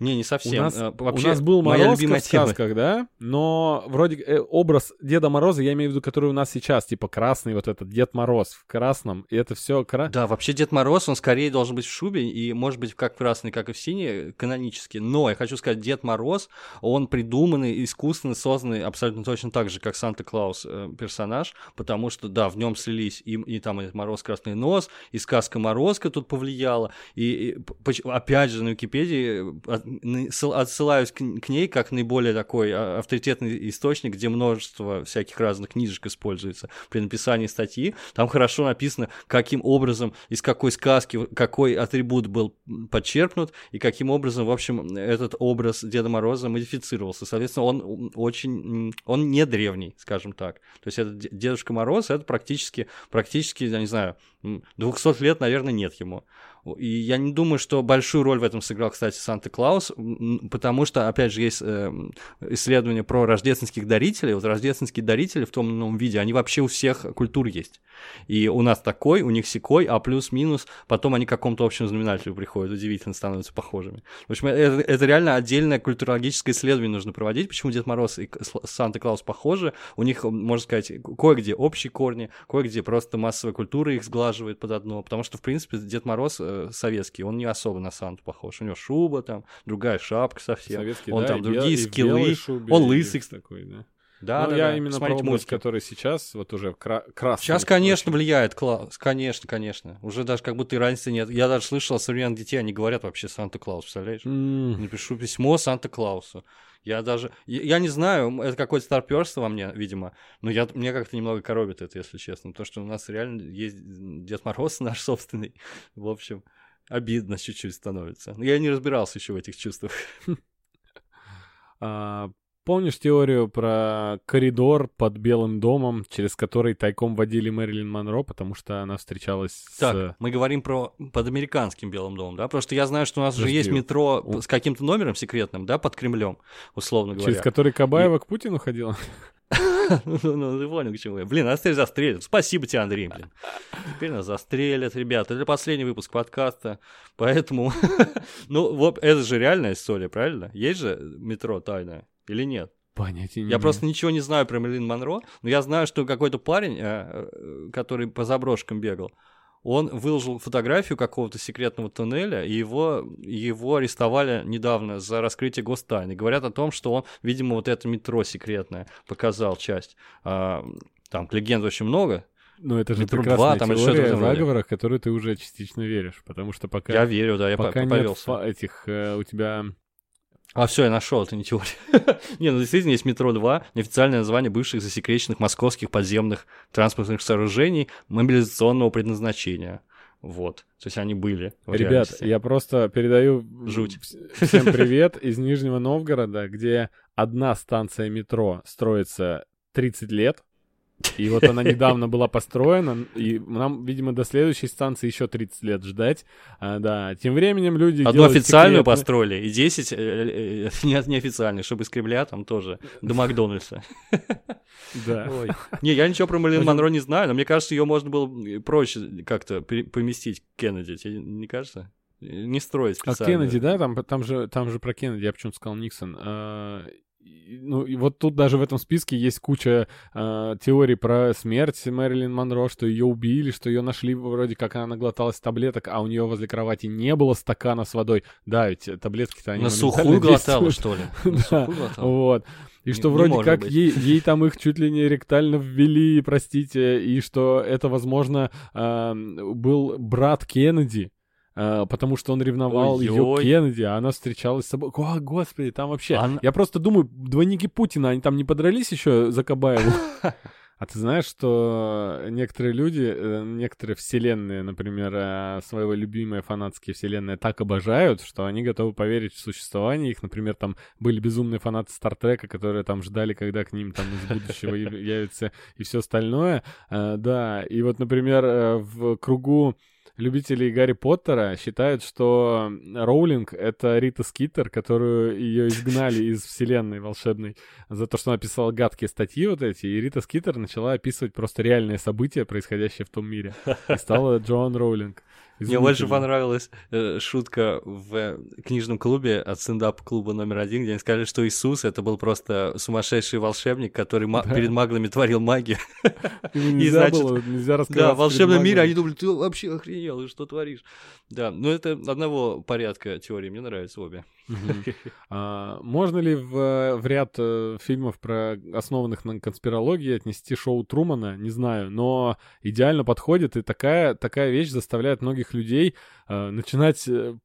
Не, не совсем. У нас, э, Вообще, у нас был Мороз в сказках, тема. да? Но вроде э, образ Деда Мороза, я имею в виду, который у нас сейчас, типа красный вот этот Дед Мороз в красном, и это все кра... Да, вообще Дед Мороз, он скорее должен быть в шубе, и может быть как красный, как и в синий, канонически. Но я хочу сказать, Дед Мороз, он придуманный, искусственно созданный абсолютно точно так же, как Санта-Клаус э, персонаж, потому что, да, в нем слились и, и там и Мороз Красный Нос, и сказка Морозка тут повлияла, и, и опять же на Википедии отсылаюсь к, ней как наиболее такой а, авторитетный источник, где множество всяких разных книжек используется при написании статьи. Там хорошо написано, каким образом, из какой сказки, какой атрибут был подчеркнут, и каким образом, в общем, этот образ Деда Мороза модифицировался. Соответственно, он очень, он не древний, скажем так. То есть этот Дедушка Мороз, это практически, практически, я не знаю, 200 лет, наверное, нет ему. И я не думаю, что большую роль в этом сыграл, кстати, Санта-Клаус, потому что, опять же, есть э, исследования про рождественских дарителей. Вот рождественские дарители в том или ином виде, они вообще у всех культур есть. И у нас такой, у них секой, а плюс-минус, потом они к какому-то общему знаменателю приходят, удивительно становятся похожими. В общем, это, это реально отдельное культурологическое исследование нужно проводить, почему Дед Мороз и Санта-Клаус похожи. У них, можно сказать, кое-где общие корни, кое-где просто массовая культура их сглаживает под одно, потому что, в принципе, Дед Мороз э, советский, он не особо на Санту похож. У него шуба там, другая шапка совсем. Советский, он да, там другие бел, скиллы. Шубе, он лысый. Такой, да. Да, ну, да, я да. именно Смотрите про образ, который сейчас вот уже кра- красный. Сейчас, конечно, очень. влияет, Клаус. Конечно, конечно. Уже даже как будто и разницы нет. Я даже слышал, современных детей, они говорят вообще Санта-Клаус, представляешь? Mm. Напишу письмо Санта-Клаусу. Я даже... Я не знаю, это какое-то старперство во мне, видимо, но я, мне как-то немного коробит это, если честно. То, что у нас реально есть Дед Мороз наш собственный. *laughs* В общем, обидно чуть-чуть становится. Но я не разбирался еще в этих чувствах. *laughs* Помнишь теорию про коридор под Белым домом, через который тайком водили Мэрилин Монро, потому что она встречалась так, с... мы говорим про под американским Белым домом, да? Просто я знаю, что у нас Подожди. же есть метро у... с каким-то номером секретным, да, под Кремлем, условно говоря. Через который Кабаева И... к Путину ходила? *laughs* *laughs* Ну, ну, ты понял, к чему я. Блин, нас теперь застрелят. Спасибо тебе, Андрей, блин. Теперь нас застрелят, ребята. Это последний выпуск подкаста, поэтому... *laughs* Ну, вот, это же реальная история, правильно? Есть же метро тайное или нет? Понятия не Я просто ничего не знаю про Мерлин Монро, но я знаю, что какой-то парень, э, э, который по заброшкам бегал, он выложил фотографию какого-то секретного туннеля, и его, его арестовали недавно за раскрытие гостайны. Говорят о том, что он, видимо, вот это метро секретное показал часть. А, там легенд очень много, ну, это же метро прекрасная 2, там теория о заговорах, которую ты уже частично веришь, потому что пока... Я верю, да, я пока повелся. нет этих, э, у тебя а все, я нашел, это не теория. *laughs* не, ну действительно есть метро 2, неофициальное название бывших засекреченных московских подземных транспортных сооружений мобилизационного предназначения. Вот. То есть они были. Ребят, реальности. я просто передаю Жуть. всем привет из Нижнего Новгорода, где одна станция метро строится 30 лет, и вот она недавно была построена, и нам, видимо, до следующей станции еще 30 лет ждать. А, да, тем временем люди Одну официальную секретно... построили, и 10 э, э, не, неофициальных, чтобы из Кремля там тоже, до Макдональдса. Да. Ой. Не, я ничего про Мэрилин Монро не знаю, но мне кажется, ее можно было проще как-то поместить к Кеннеди, тебе не кажется? Не строить специально. А Кеннеди, да? Там, там, же, там же про Кеннеди, я почему-то сказал Никсон. Ну, и вот тут даже в этом списке есть куча э, теорий про смерть Мэрилин Монро, что ее убили, что ее нашли вроде как она наглоталась таблеток, а у нее возле кровати не было стакана с водой. Да, ведь таблетки-то они На сухую глотала, что ли? *laughs* Да, вот. И что вроде как ей, ей там их чуть ли не ректально ввели, простите, и что это, возможно, э, был брат Кеннеди, Uh, потому что он ревновал ее Кеннеди, а она встречалась с собой. О, господи, там вообще... Она... Я просто думаю, двойники Путина, они там не подрались еще за Кабаеву? *laughs* А ты знаешь, что некоторые люди, э, некоторые вселенные, например, э, своего любимые фанатские вселенные так обожают, что они готовы поверить в существование их. Например, там были безумные фанаты Стартрека, которые там ждали, когда к ним там из будущего явится и все остальное. Э, да, и вот, например, в кругу любителей Гарри Поттера считают, что Роулинг — это Рита Скиттер, которую ее *laughs* изгнали из вселенной волшебной за то, что она писала гадкие статьи вот эти, и Рита Скиттер начала описывать просто реальные события, происходящие в том мире, и стала Джоан Роулинг. Мне больше понравилась э, шутка в книжном клубе от стендап-клуба номер один, где они сказали, что Иисус это был просто сумасшедший волшебник, который да. перед маглами творил магию. *laughs* И значит, было, нельзя Да, в волшебном мире они думали, ты вообще охренел, и что творишь? Да, но это одного порядка теории, мне нравятся обе. *laughs* А, можно ли в, в ряд э, фильмов, про, основанных на конспирологии, отнести шоу Трумана? Не знаю, но идеально подходит, и такая, такая вещь заставляет многих людей э, начинать э,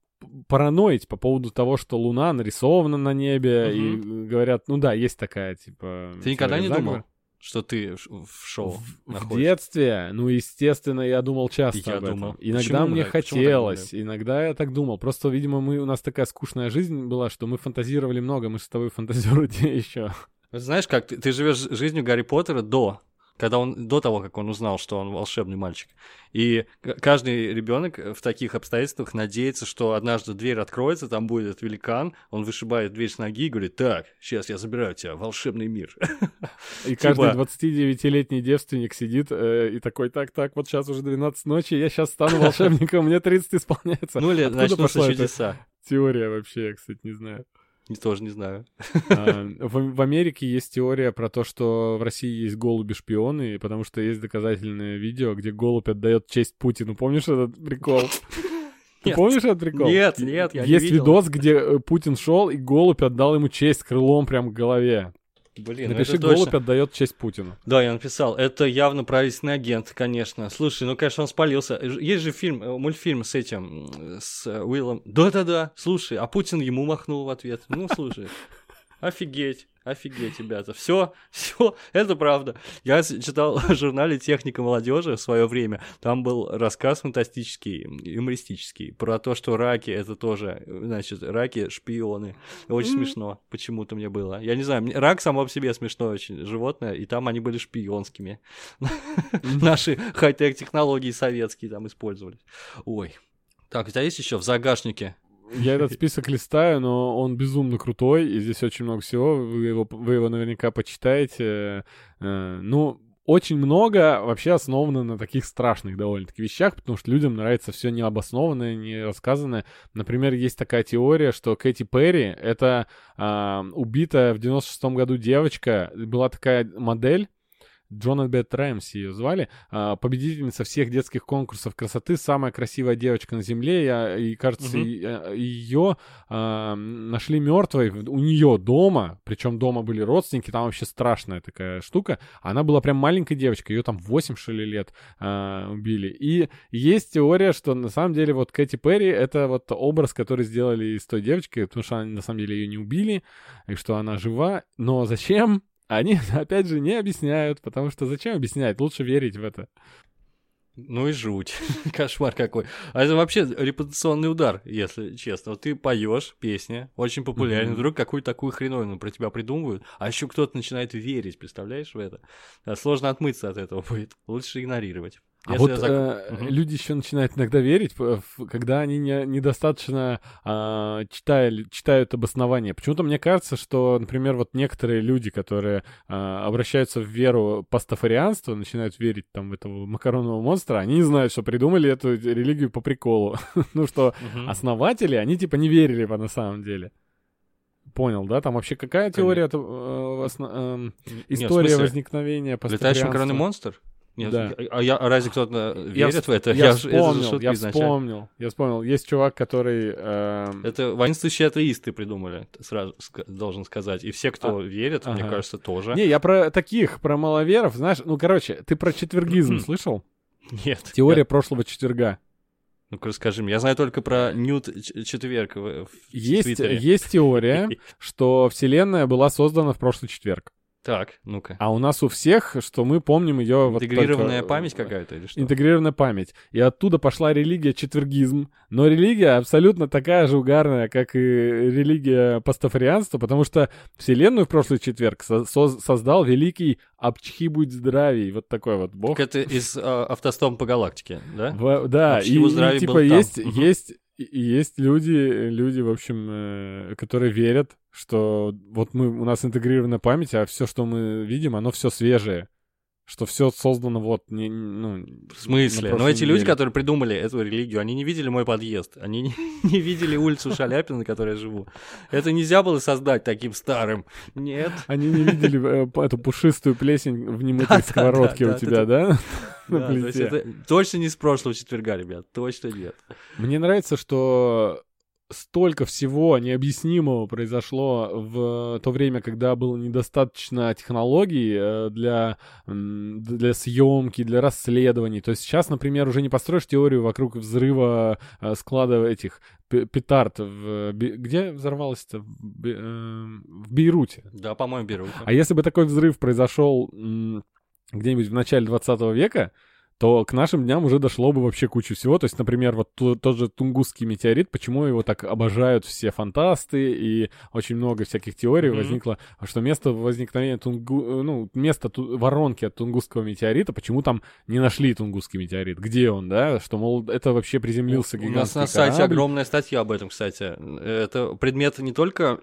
параноить по поводу того, что Луна нарисована на небе, и говорят, ну да, есть такая, типа... Ты никогда не думал? что ты в шоу в, в детстве, ну, естественно, я думал часто я об этом. Думал. Иногда Почему мне так? хотелось, иногда я так думал. Просто, видимо, мы, у нас такая скучная жизнь была, что мы фантазировали много, мы с тобой фантазируете *laughs* еще. Знаешь как, ты, ты живешь жизнью Гарри Поттера до когда он до того, как он узнал, что он волшебный мальчик. И каждый ребенок в таких обстоятельствах надеется, что однажды дверь откроется, там будет великан, он вышибает дверь с ноги и говорит: Так, сейчас я забираю тебя в волшебный мир. И *laughs* каждый 29-летний типа девственник сидит э, и такой: Так, так, вот сейчас уже 12 ночи, я сейчас стану волшебником, мне 30 исполняется. Ну или начнутся чудеса. Теория вообще, я, кстати, не знаю. Тоже не знаю. А, в, в Америке есть теория про то, что в России есть голуби-шпионы, потому что есть доказательное видео, где голубь отдает честь Путину. Помнишь этот прикол? Ты помнишь этот прикол? Нет, нет, я Есть видос, где э, Путин шел, и голубь отдал ему честь крылом прям к голове. Блин, Напиши, это голубь точно. отдает честь Путину. Да, я написал. Это явно правительственный агент, конечно. Слушай, ну, конечно, он спалился. Есть же фильм, э, мультфильм с этим, с Уиллом. Да-да-да, слушай, а Путин ему махнул в ответ. Ну, слушай, *laughs* офигеть. Офигеть, ребята. Все, все, это правда. Я читал в журнале «Техника молодежи» в свое время. Там был рассказ фантастический, юмористический, про то, что раки это тоже, значит, раки шпионы. Очень mm-hmm. смешно. Почему-то мне было. Я не знаю, рак само по себе смешное очень животное, и там они были шпионскими. Наши хай-тек технологии советские там использовались. Ой. Так, у тебя есть еще в загашнике я этот список листаю, но он безумно крутой, и здесь очень много всего. Вы его, вы его наверняка почитаете. Э, ну, очень много вообще основано на таких страшных довольно-таки вещах, потому что людям нравится все необоснованное, не рассказанное. Например, есть такая теория, что Кэти Перри — это э, убитая в 96-м году девочка, была такая модель, Джонабет Рэмси ее звали, а, победительница всех детских конкурсов красоты, самая красивая девочка на земле, я, и кажется, угу. ее а, нашли мертвой у нее дома, причем дома были родственники, там вообще страшная такая штука, она была прям маленькой девочкой, ее там 8 что ли лет а, убили, и есть теория, что на самом деле вот Кэти Перри это вот образ, который сделали из той девочки, потому что они на самом деле ее не убили, и что она жива, но зачем? Они, *laughs* опять же, не объясняют, потому что зачем объяснять? Лучше верить в это. Ну и жуть. *laughs* Кошмар какой. А это вообще репутационный удар, если честно. Вот ты поешь песни, очень популярны, mm-hmm. вдруг какую-то такую хреновину про тебя придумывают, а еще кто-то начинает верить, представляешь, в это? Сложно отмыться от этого будет. Лучше игнорировать. А вот зак... э, угу. люди еще начинают иногда верить, когда они не, недостаточно э, читали, читают обоснование. Почему-то мне кажется, что, например, вот некоторые люди, которые э, обращаются в веру пастафарианства, начинают верить там в этого макаронного монстра, они не знают, что придумали эту религию по приколу. *laughs* ну что, основатели, они типа не верили по на самом деле. понял, да? Там вообще какая теория, э, эм, Нет, история возникновения Летающий пастафарианства? макаронный монстр? Нет, Да. а, я, а разве кто-то Я верит в это? Я, это же вспомнил, шутка я изначально. вспомнил, я вспомнил. Есть чувак, который... эм, Это воинствующие атеисты придумали, сразу ска- должен сказать. И все, кто верит, мне ага. кажется, тоже. Не, я про таких, про маловеров, знаешь, ну, короче, ты про четвергизм слышал? Нет. Теория прошлого четверга. Ну-ка расскажи мне. Я знаю только про Ньют Четверг в, в Есть, Твиттере. есть теория, *laughs* что Вселенная была создана в прошлый четверг. Так, ну-ка. А у нас у всех, что мы помним ее вот Интегрированная только- память какая-то или что? Интегрированная память. И оттуда пошла религия четвергизм. Но религия абсолютно такая же угарная, как и религия пастафарианства, потому что Вселенную в прошлый четверг со- соз- создал великий Апчхи будь здравий. Вот такой вот бог. Так это из а, автостом по галактике, да? В- да, Апчхи и, будь и здравий типа там. есть, есть, и- и есть люди, люди, в общем, э, которые верят, что вот мы, у нас интегрированная память, а все, что мы видим, оно все свежее. Что все создано вот, не, ну... В смысле? Но эти люди, которые придумали эту религию, они не видели мой подъезд, они не, *laughs* не видели улицу Шаляпина, на которой я живу. Это нельзя было создать таким старым. Нет. Они не видели э, *laughs* эту пушистую плесень в немытой сковородке у тебя, да? *laughs* Да, то есть плите. это точно не с прошлого четверга, ребят. Точно нет. Мне нравится, что столько всего необъяснимого произошло в то время, когда было недостаточно технологий э, для, для съемки, для расследований. То есть сейчас, например, уже не построишь теорию вокруг взрыва э, склада этих пе- петард. В, где взорвалось-то? В, Бе- э, в Бейруте. Да, по-моему, беру. А если бы такой взрыв произошел где-нибудь в начале 20 века, то к нашим дням уже дошло бы вообще кучу всего. То есть, например, вот тот же Тунгусский метеорит, почему его так обожают все фантасты, и очень много всяких теорий Мгм. возникло, что место возникновения Тунгу... ну, место ту- воронки от Тунгусского метеорита, почему там не нашли Тунгусский метеорит? Где он, да? Что, мол, это вообще приземлился У нас гигантский на сайте корабль. огромная статья об этом, кстати. Это предмет не только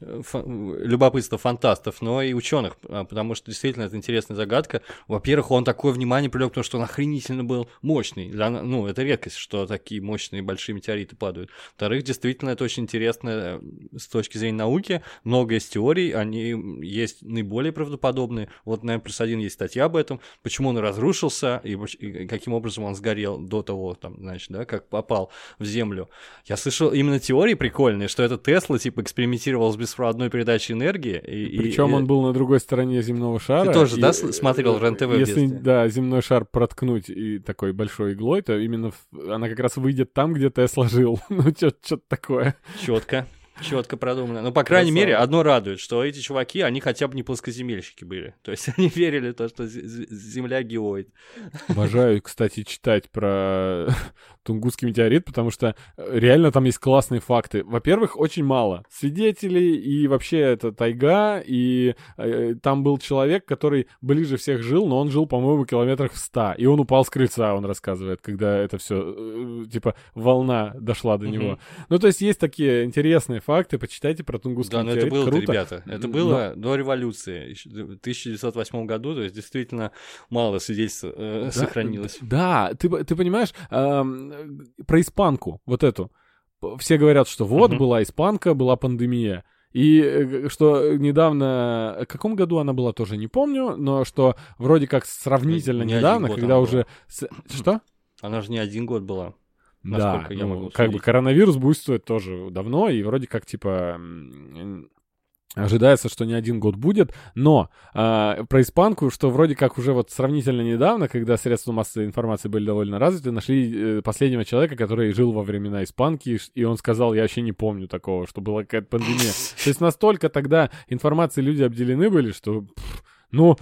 любопытства фантастов, но и ученых, потому что действительно это интересная загадка. Во-первых, он такое внимание привлек, потому что он охренительно был мощный. Для ну, это редкость, что такие мощные большие метеориты падают. Во-вторых, действительно, это очень интересно э, с точки зрения науки. Много есть теорий, они есть наиболее правдоподобные. Вот, наверное, плюс один есть статья об этом, почему он разрушился и, и каким образом он сгорел до того, там, значит, да, как попал в Землю. Я слышал именно теории прикольные, что это Тесла, типа, экспериментировал с беспроводной передачей энергии. И, Причем и- он был на другой стороне земного шара. тоже, и, да, с- смотрел э, РЕН-ТВ Если, да, земной шар проткнуть и такой большой иглой, то именно она как раз выйдет там, где Тесла жил. *laughs* ну, что-то такое. Четко. Четко продумано. Но, по крайней Красава. мере, одно радует, что эти чуваки, они хотя бы не плоскоземельщики были. То есть *laughs* они верили в то, что Земля геоид. Обожаю, кстати, читать про *laughs* Тунгусский метеорит, потому что э, реально там есть классные факты. Во-первых, очень мало свидетелей, и вообще это тайга, и э, там был человек, который ближе всех жил, но он жил, по-моему, километрах в ста, и он упал с крыльца, он рассказывает, когда это все, типа, волна дошла до него. Ну, то есть есть такие интересные факты, почитайте про Тунгусский Да, но это было, круто. ребята. Это Но- было до революции, в 1908 году, то есть действительно мало свидетельств э, Да, сохранилось. Да, ты, ты понимаешь, эм, про испанку, вот эту. Все говорят, что вот Мгм. была испанка, была пандемия. И э, что недавно, в каком году она была, тоже не помню, но что вроде как сравнительно Не недавно, когда уже... с- Что? Она же не один год была. Да, я ну, могу как бы коронавирус буйствует тоже давно, и вроде как, типа, ожидается, что не один год будет, но а, про испанку, что вроде как уже вот сравнительно недавно, когда средства массовой информации были довольно развиты, нашли э, последнего человека, который жил во времена испанки, и он сказал, я вообще не помню такого, что была какая-то пандемия. *laughs* То есть настолько тогда информацией люди обделены были, что, ну,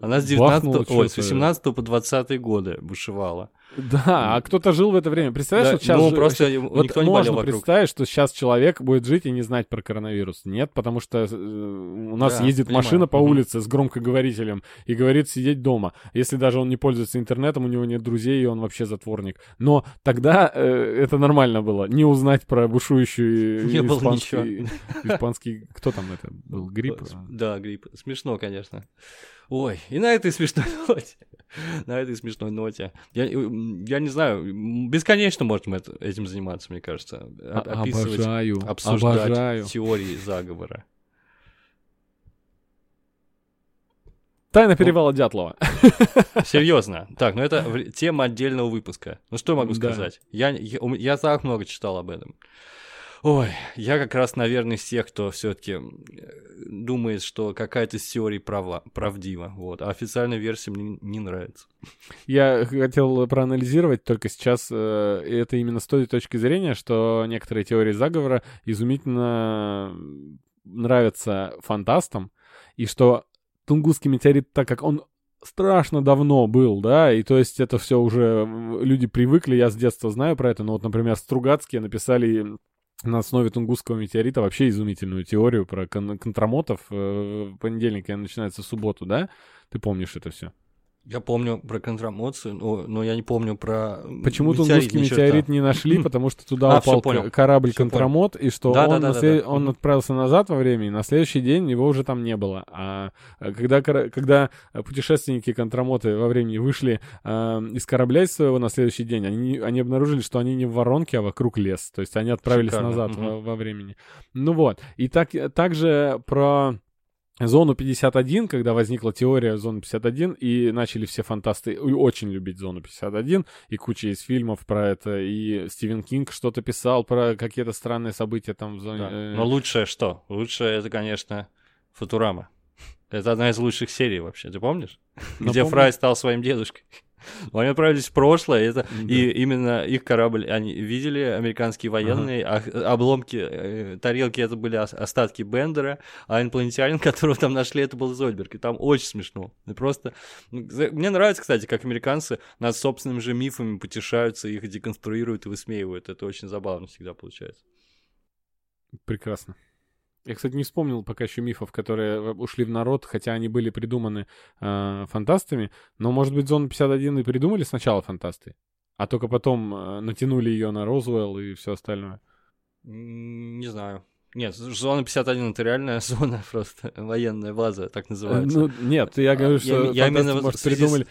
Она с Бахнуло 19 ой, с чё-то. 18 по 20 годы бушевала. Да, а кто-то жил в это время. Представляешь, Да, вот сейчас... ну, жи- просто Вот никто не можно вокруг. представить, что сейчас человек будет жить и не знать про коронавирус. Нет, потому что э, у нас Да, ездит понимаю. машина по улице с громкоговорителем и говорит сидеть дома. Если даже он не пользуется интернетом, у него нет друзей, и он вообще затворник. Но тогда э, это нормально было. Не узнать про бушующую *laughs* Не было испанский, испанский... Кто там это был? Грипп? С- Да, грипп. Смешно, конечно. Ой, и на этой смешной *laughs* ноте, на этой смешной ноте. Я, я не знаю, бесконечно можем это, этим заниматься, мне кажется. Описывать, обожаю, обсуждать обожаю. теории заговора. Тайна перевала Дятлова. *laughs* Серьезно. Так, ну это тема отдельного выпуска. Ну что я могу Да. сказать? Я, я, м- я так много читал об этом. Ой, я как раз, наверное, из тех, кто все-таки думает, что какая-то из теорий права, правдива. Вот. А официальная версия мне не нравится. Я хотел проанализировать только сейчас, э, это именно с той точки зрения, что некоторые теории заговора изумительно нравятся фантастам, и что Тунгусский метеорит, так как он страшно давно был, да, и то есть это все уже люди привыкли, я с детства знаю про это, но вот, например, Стругацкие написали на основе Тунгусского метеорита вообще изумительную теорию про кон- контрамотов. э, В понедельник и начинается субботу, да? Ты помнишь это все? Я помню про контрамоцию, но, но я не помню про Почему Тунгусский метеорит не нашли? Потому что туда А, упал понял. корабль Всё Контрамот, и что Да, да, он, да, да, след- да. он Мгм. отправился назад во времени, на следующий день его уже там не было. А э, когда, когда путешественники Контрамоты во времени вышли э, из корабля своего на следующий день, они, они обнаружили, что они не в воронке, а вокруг лес. То есть они отправились Шикарно, назад мгм. во, во времени. Ну вот. И так, также про Зону 51, когда возникла теория Зоны 51, и начали все фантасты очень любить Зону 51, и куча из фильмов про это, и Стивен Кинг что-то писал про какие-то странные события там в зоне. Да. э, Но лучшее что? Лучшее это, конечно, Футурама. Это одна из лучших серий вообще, ты помнишь? Ну, Где помню. Фрай стал своим дедушкой. *laughs* Они отправились в прошлое, это, Да. и именно их корабль, они видели, американские военные, а обломки, э, тарелки, это были ос- остатки Бендера, а инопланетянин, *laughs* которого там нашли, это был Зольберг, и там очень смешно. И просто... ну, Мне нравится, кстати, как американцы над собственными же мифами потешаются, их деконструируют и высмеивают, это очень забавно всегда получается. Прекрасно. Я, кстати, не вспомнил пока еще мифов, которые в- ушли в народ, хотя они были придуманы э, фантастами. Но, может быть, Зону 51 и придумали сначала фантасты, а только потом э, натянули ее на Розуэлл и все остальное. Не знаю. Нет, зона 51 это реальная *laughs* зона, просто военная база, так Э, называется. Ну, нет, я говорю, я что име- я именно может, в связи с- придумали...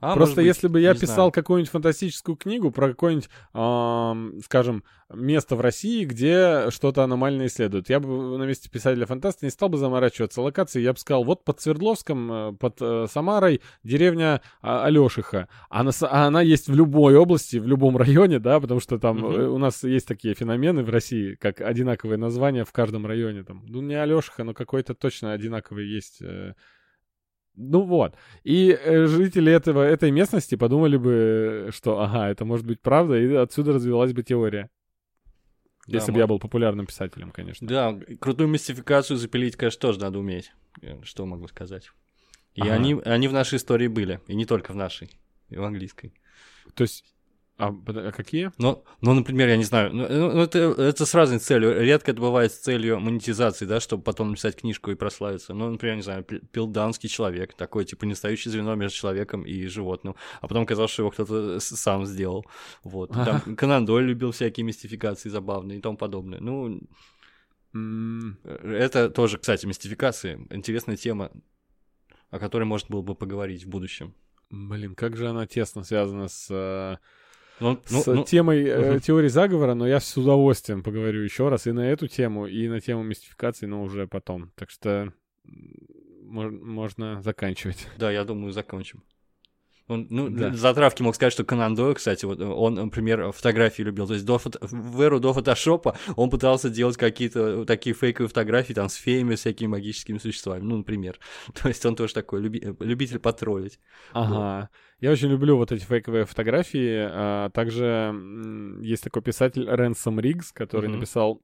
А, Просто быть, если бы я писал какую-нибудь фантастическую книгу про какое-нибудь, ам, скажем, место в России, где что-то аномальное исследуют, я бы на месте писателя-фантаста не стал бы заморачиваться локацией, я бы сказал, вот под Свердловском, э, под э, Самарой деревня а, Алешиха. Она, а она есть в любой области, в любом районе, да, потому что там э, у нас есть такие феномены в России, как одинаковые названия в каждом районе. Там, ну, не Алешиха, но какой-то точно одинаковый есть э, ну вот. И э, жители этого, этой местности подумали бы, что ага, это может быть правда, и отсюда развилась бы теория. Да, Если бы я был популярным писателем, конечно. Да, крутую мистификацию запилить, конечно, тоже надо уметь. Э, Что могу сказать. И Ага. они, они в нашей истории были, и не только в нашей, и в английской. То есть, а, а какие? Но, ну, например, я не знаю, ну, ну, это, это с разной целью. Редко это бывает с целью монетизации, да, чтобы потом написать книжку и прославиться. Ну, например, не знаю, пи- пилданский человек, такой, типа, нестающее звено между человеком и животным. А потом казалось, что его кто-то сам сделал. Вот. Там Конан Дойль любил всякие мистификации забавные и тому подобное. Ну, это тоже, кстати, мистификации. Интересная тема, о которой можно было бы поговорить в будущем. Блин, как же она тесно связана с, э, Ну, ну, с ну, темой э, мгм. теории заговора, но я с удовольствием поговорю еще раз и на эту тему, и на тему мистификации, но уже потом. Так что можно заканчивать. Да, я думаю, закончим. Он, ну, Да. для затравки мог сказать, что Конан Дойл, кстати, вот он, например, фотографии любил. То есть до фото- в эру до фотошопа он пытался делать какие-то такие фейковые фотографии там с феями, всякими магическими существами, ну, например. *laughs* То есть он тоже такой люби- любитель потроллить. Ага. Я очень люблю вот эти фейковые фотографии. А, также есть такой писатель Ренсом Риггс, который Мгм. написал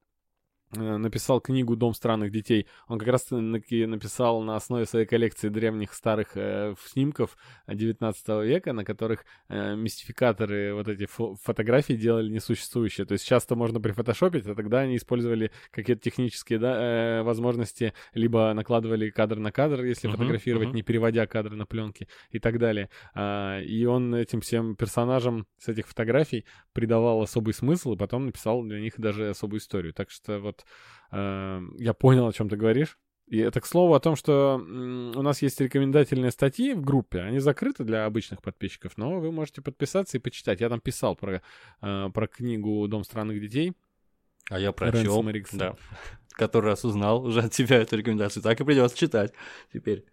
написал книгу «Дом странных детей». Он как раз таки написал на основе своей коллекции древних старых э, снимков 19 века, на которых э, мистификаторы вот эти фо- фотографии делали несуществующие. То есть часто можно прифотошопить, а тогда они использовали какие-то технические да, э, возможности, либо накладывали кадр на кадр, если Мгм, фотографировать, мгм. не переводя кадры на пленки и так далее. А, и он этим всем персонажам с этих фотографий придавал особый смысл, и потом написал для них даже особую историю. Так что вот э, я понял, о чем ты говоришь. И это, к слову, о том, что у нас есть рекомендательные статьи в группе. Они закрыты для обычных подписчиков, но вы можете подписаться и почитать. Я там писал про, э, про книгу «Дом странных детей». А я прочел, да. Который раз узнал уже от тебя эту рекомендацию. Так и придется читать теперь.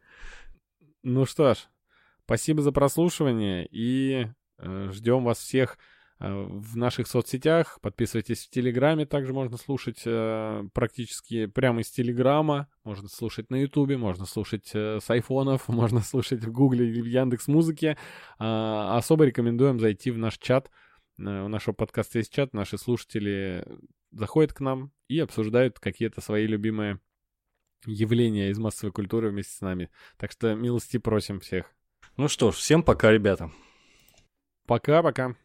Ну что ж, спасибо за прослушивание и э, ждем вас всех в наших соцсетях. Подписывайтесь в Телеграме, также можно слушать э, практически прямо из Телеграма. Можно слушать на Ютубе, можно слушать э, с айфонов, *laughs* можно слушать в Гугле или в Яндекс Музыке. А, особо рекомендуем зайти в наш чат. Э, у нашего подкаста есть чат, наши слушатели заходят к нам и обсуждают какие-то свои любимые явления из массовой культуры вместе с нами. Так что милости просим всех. Ну что ж, всем пока, ребята. Пока-пока.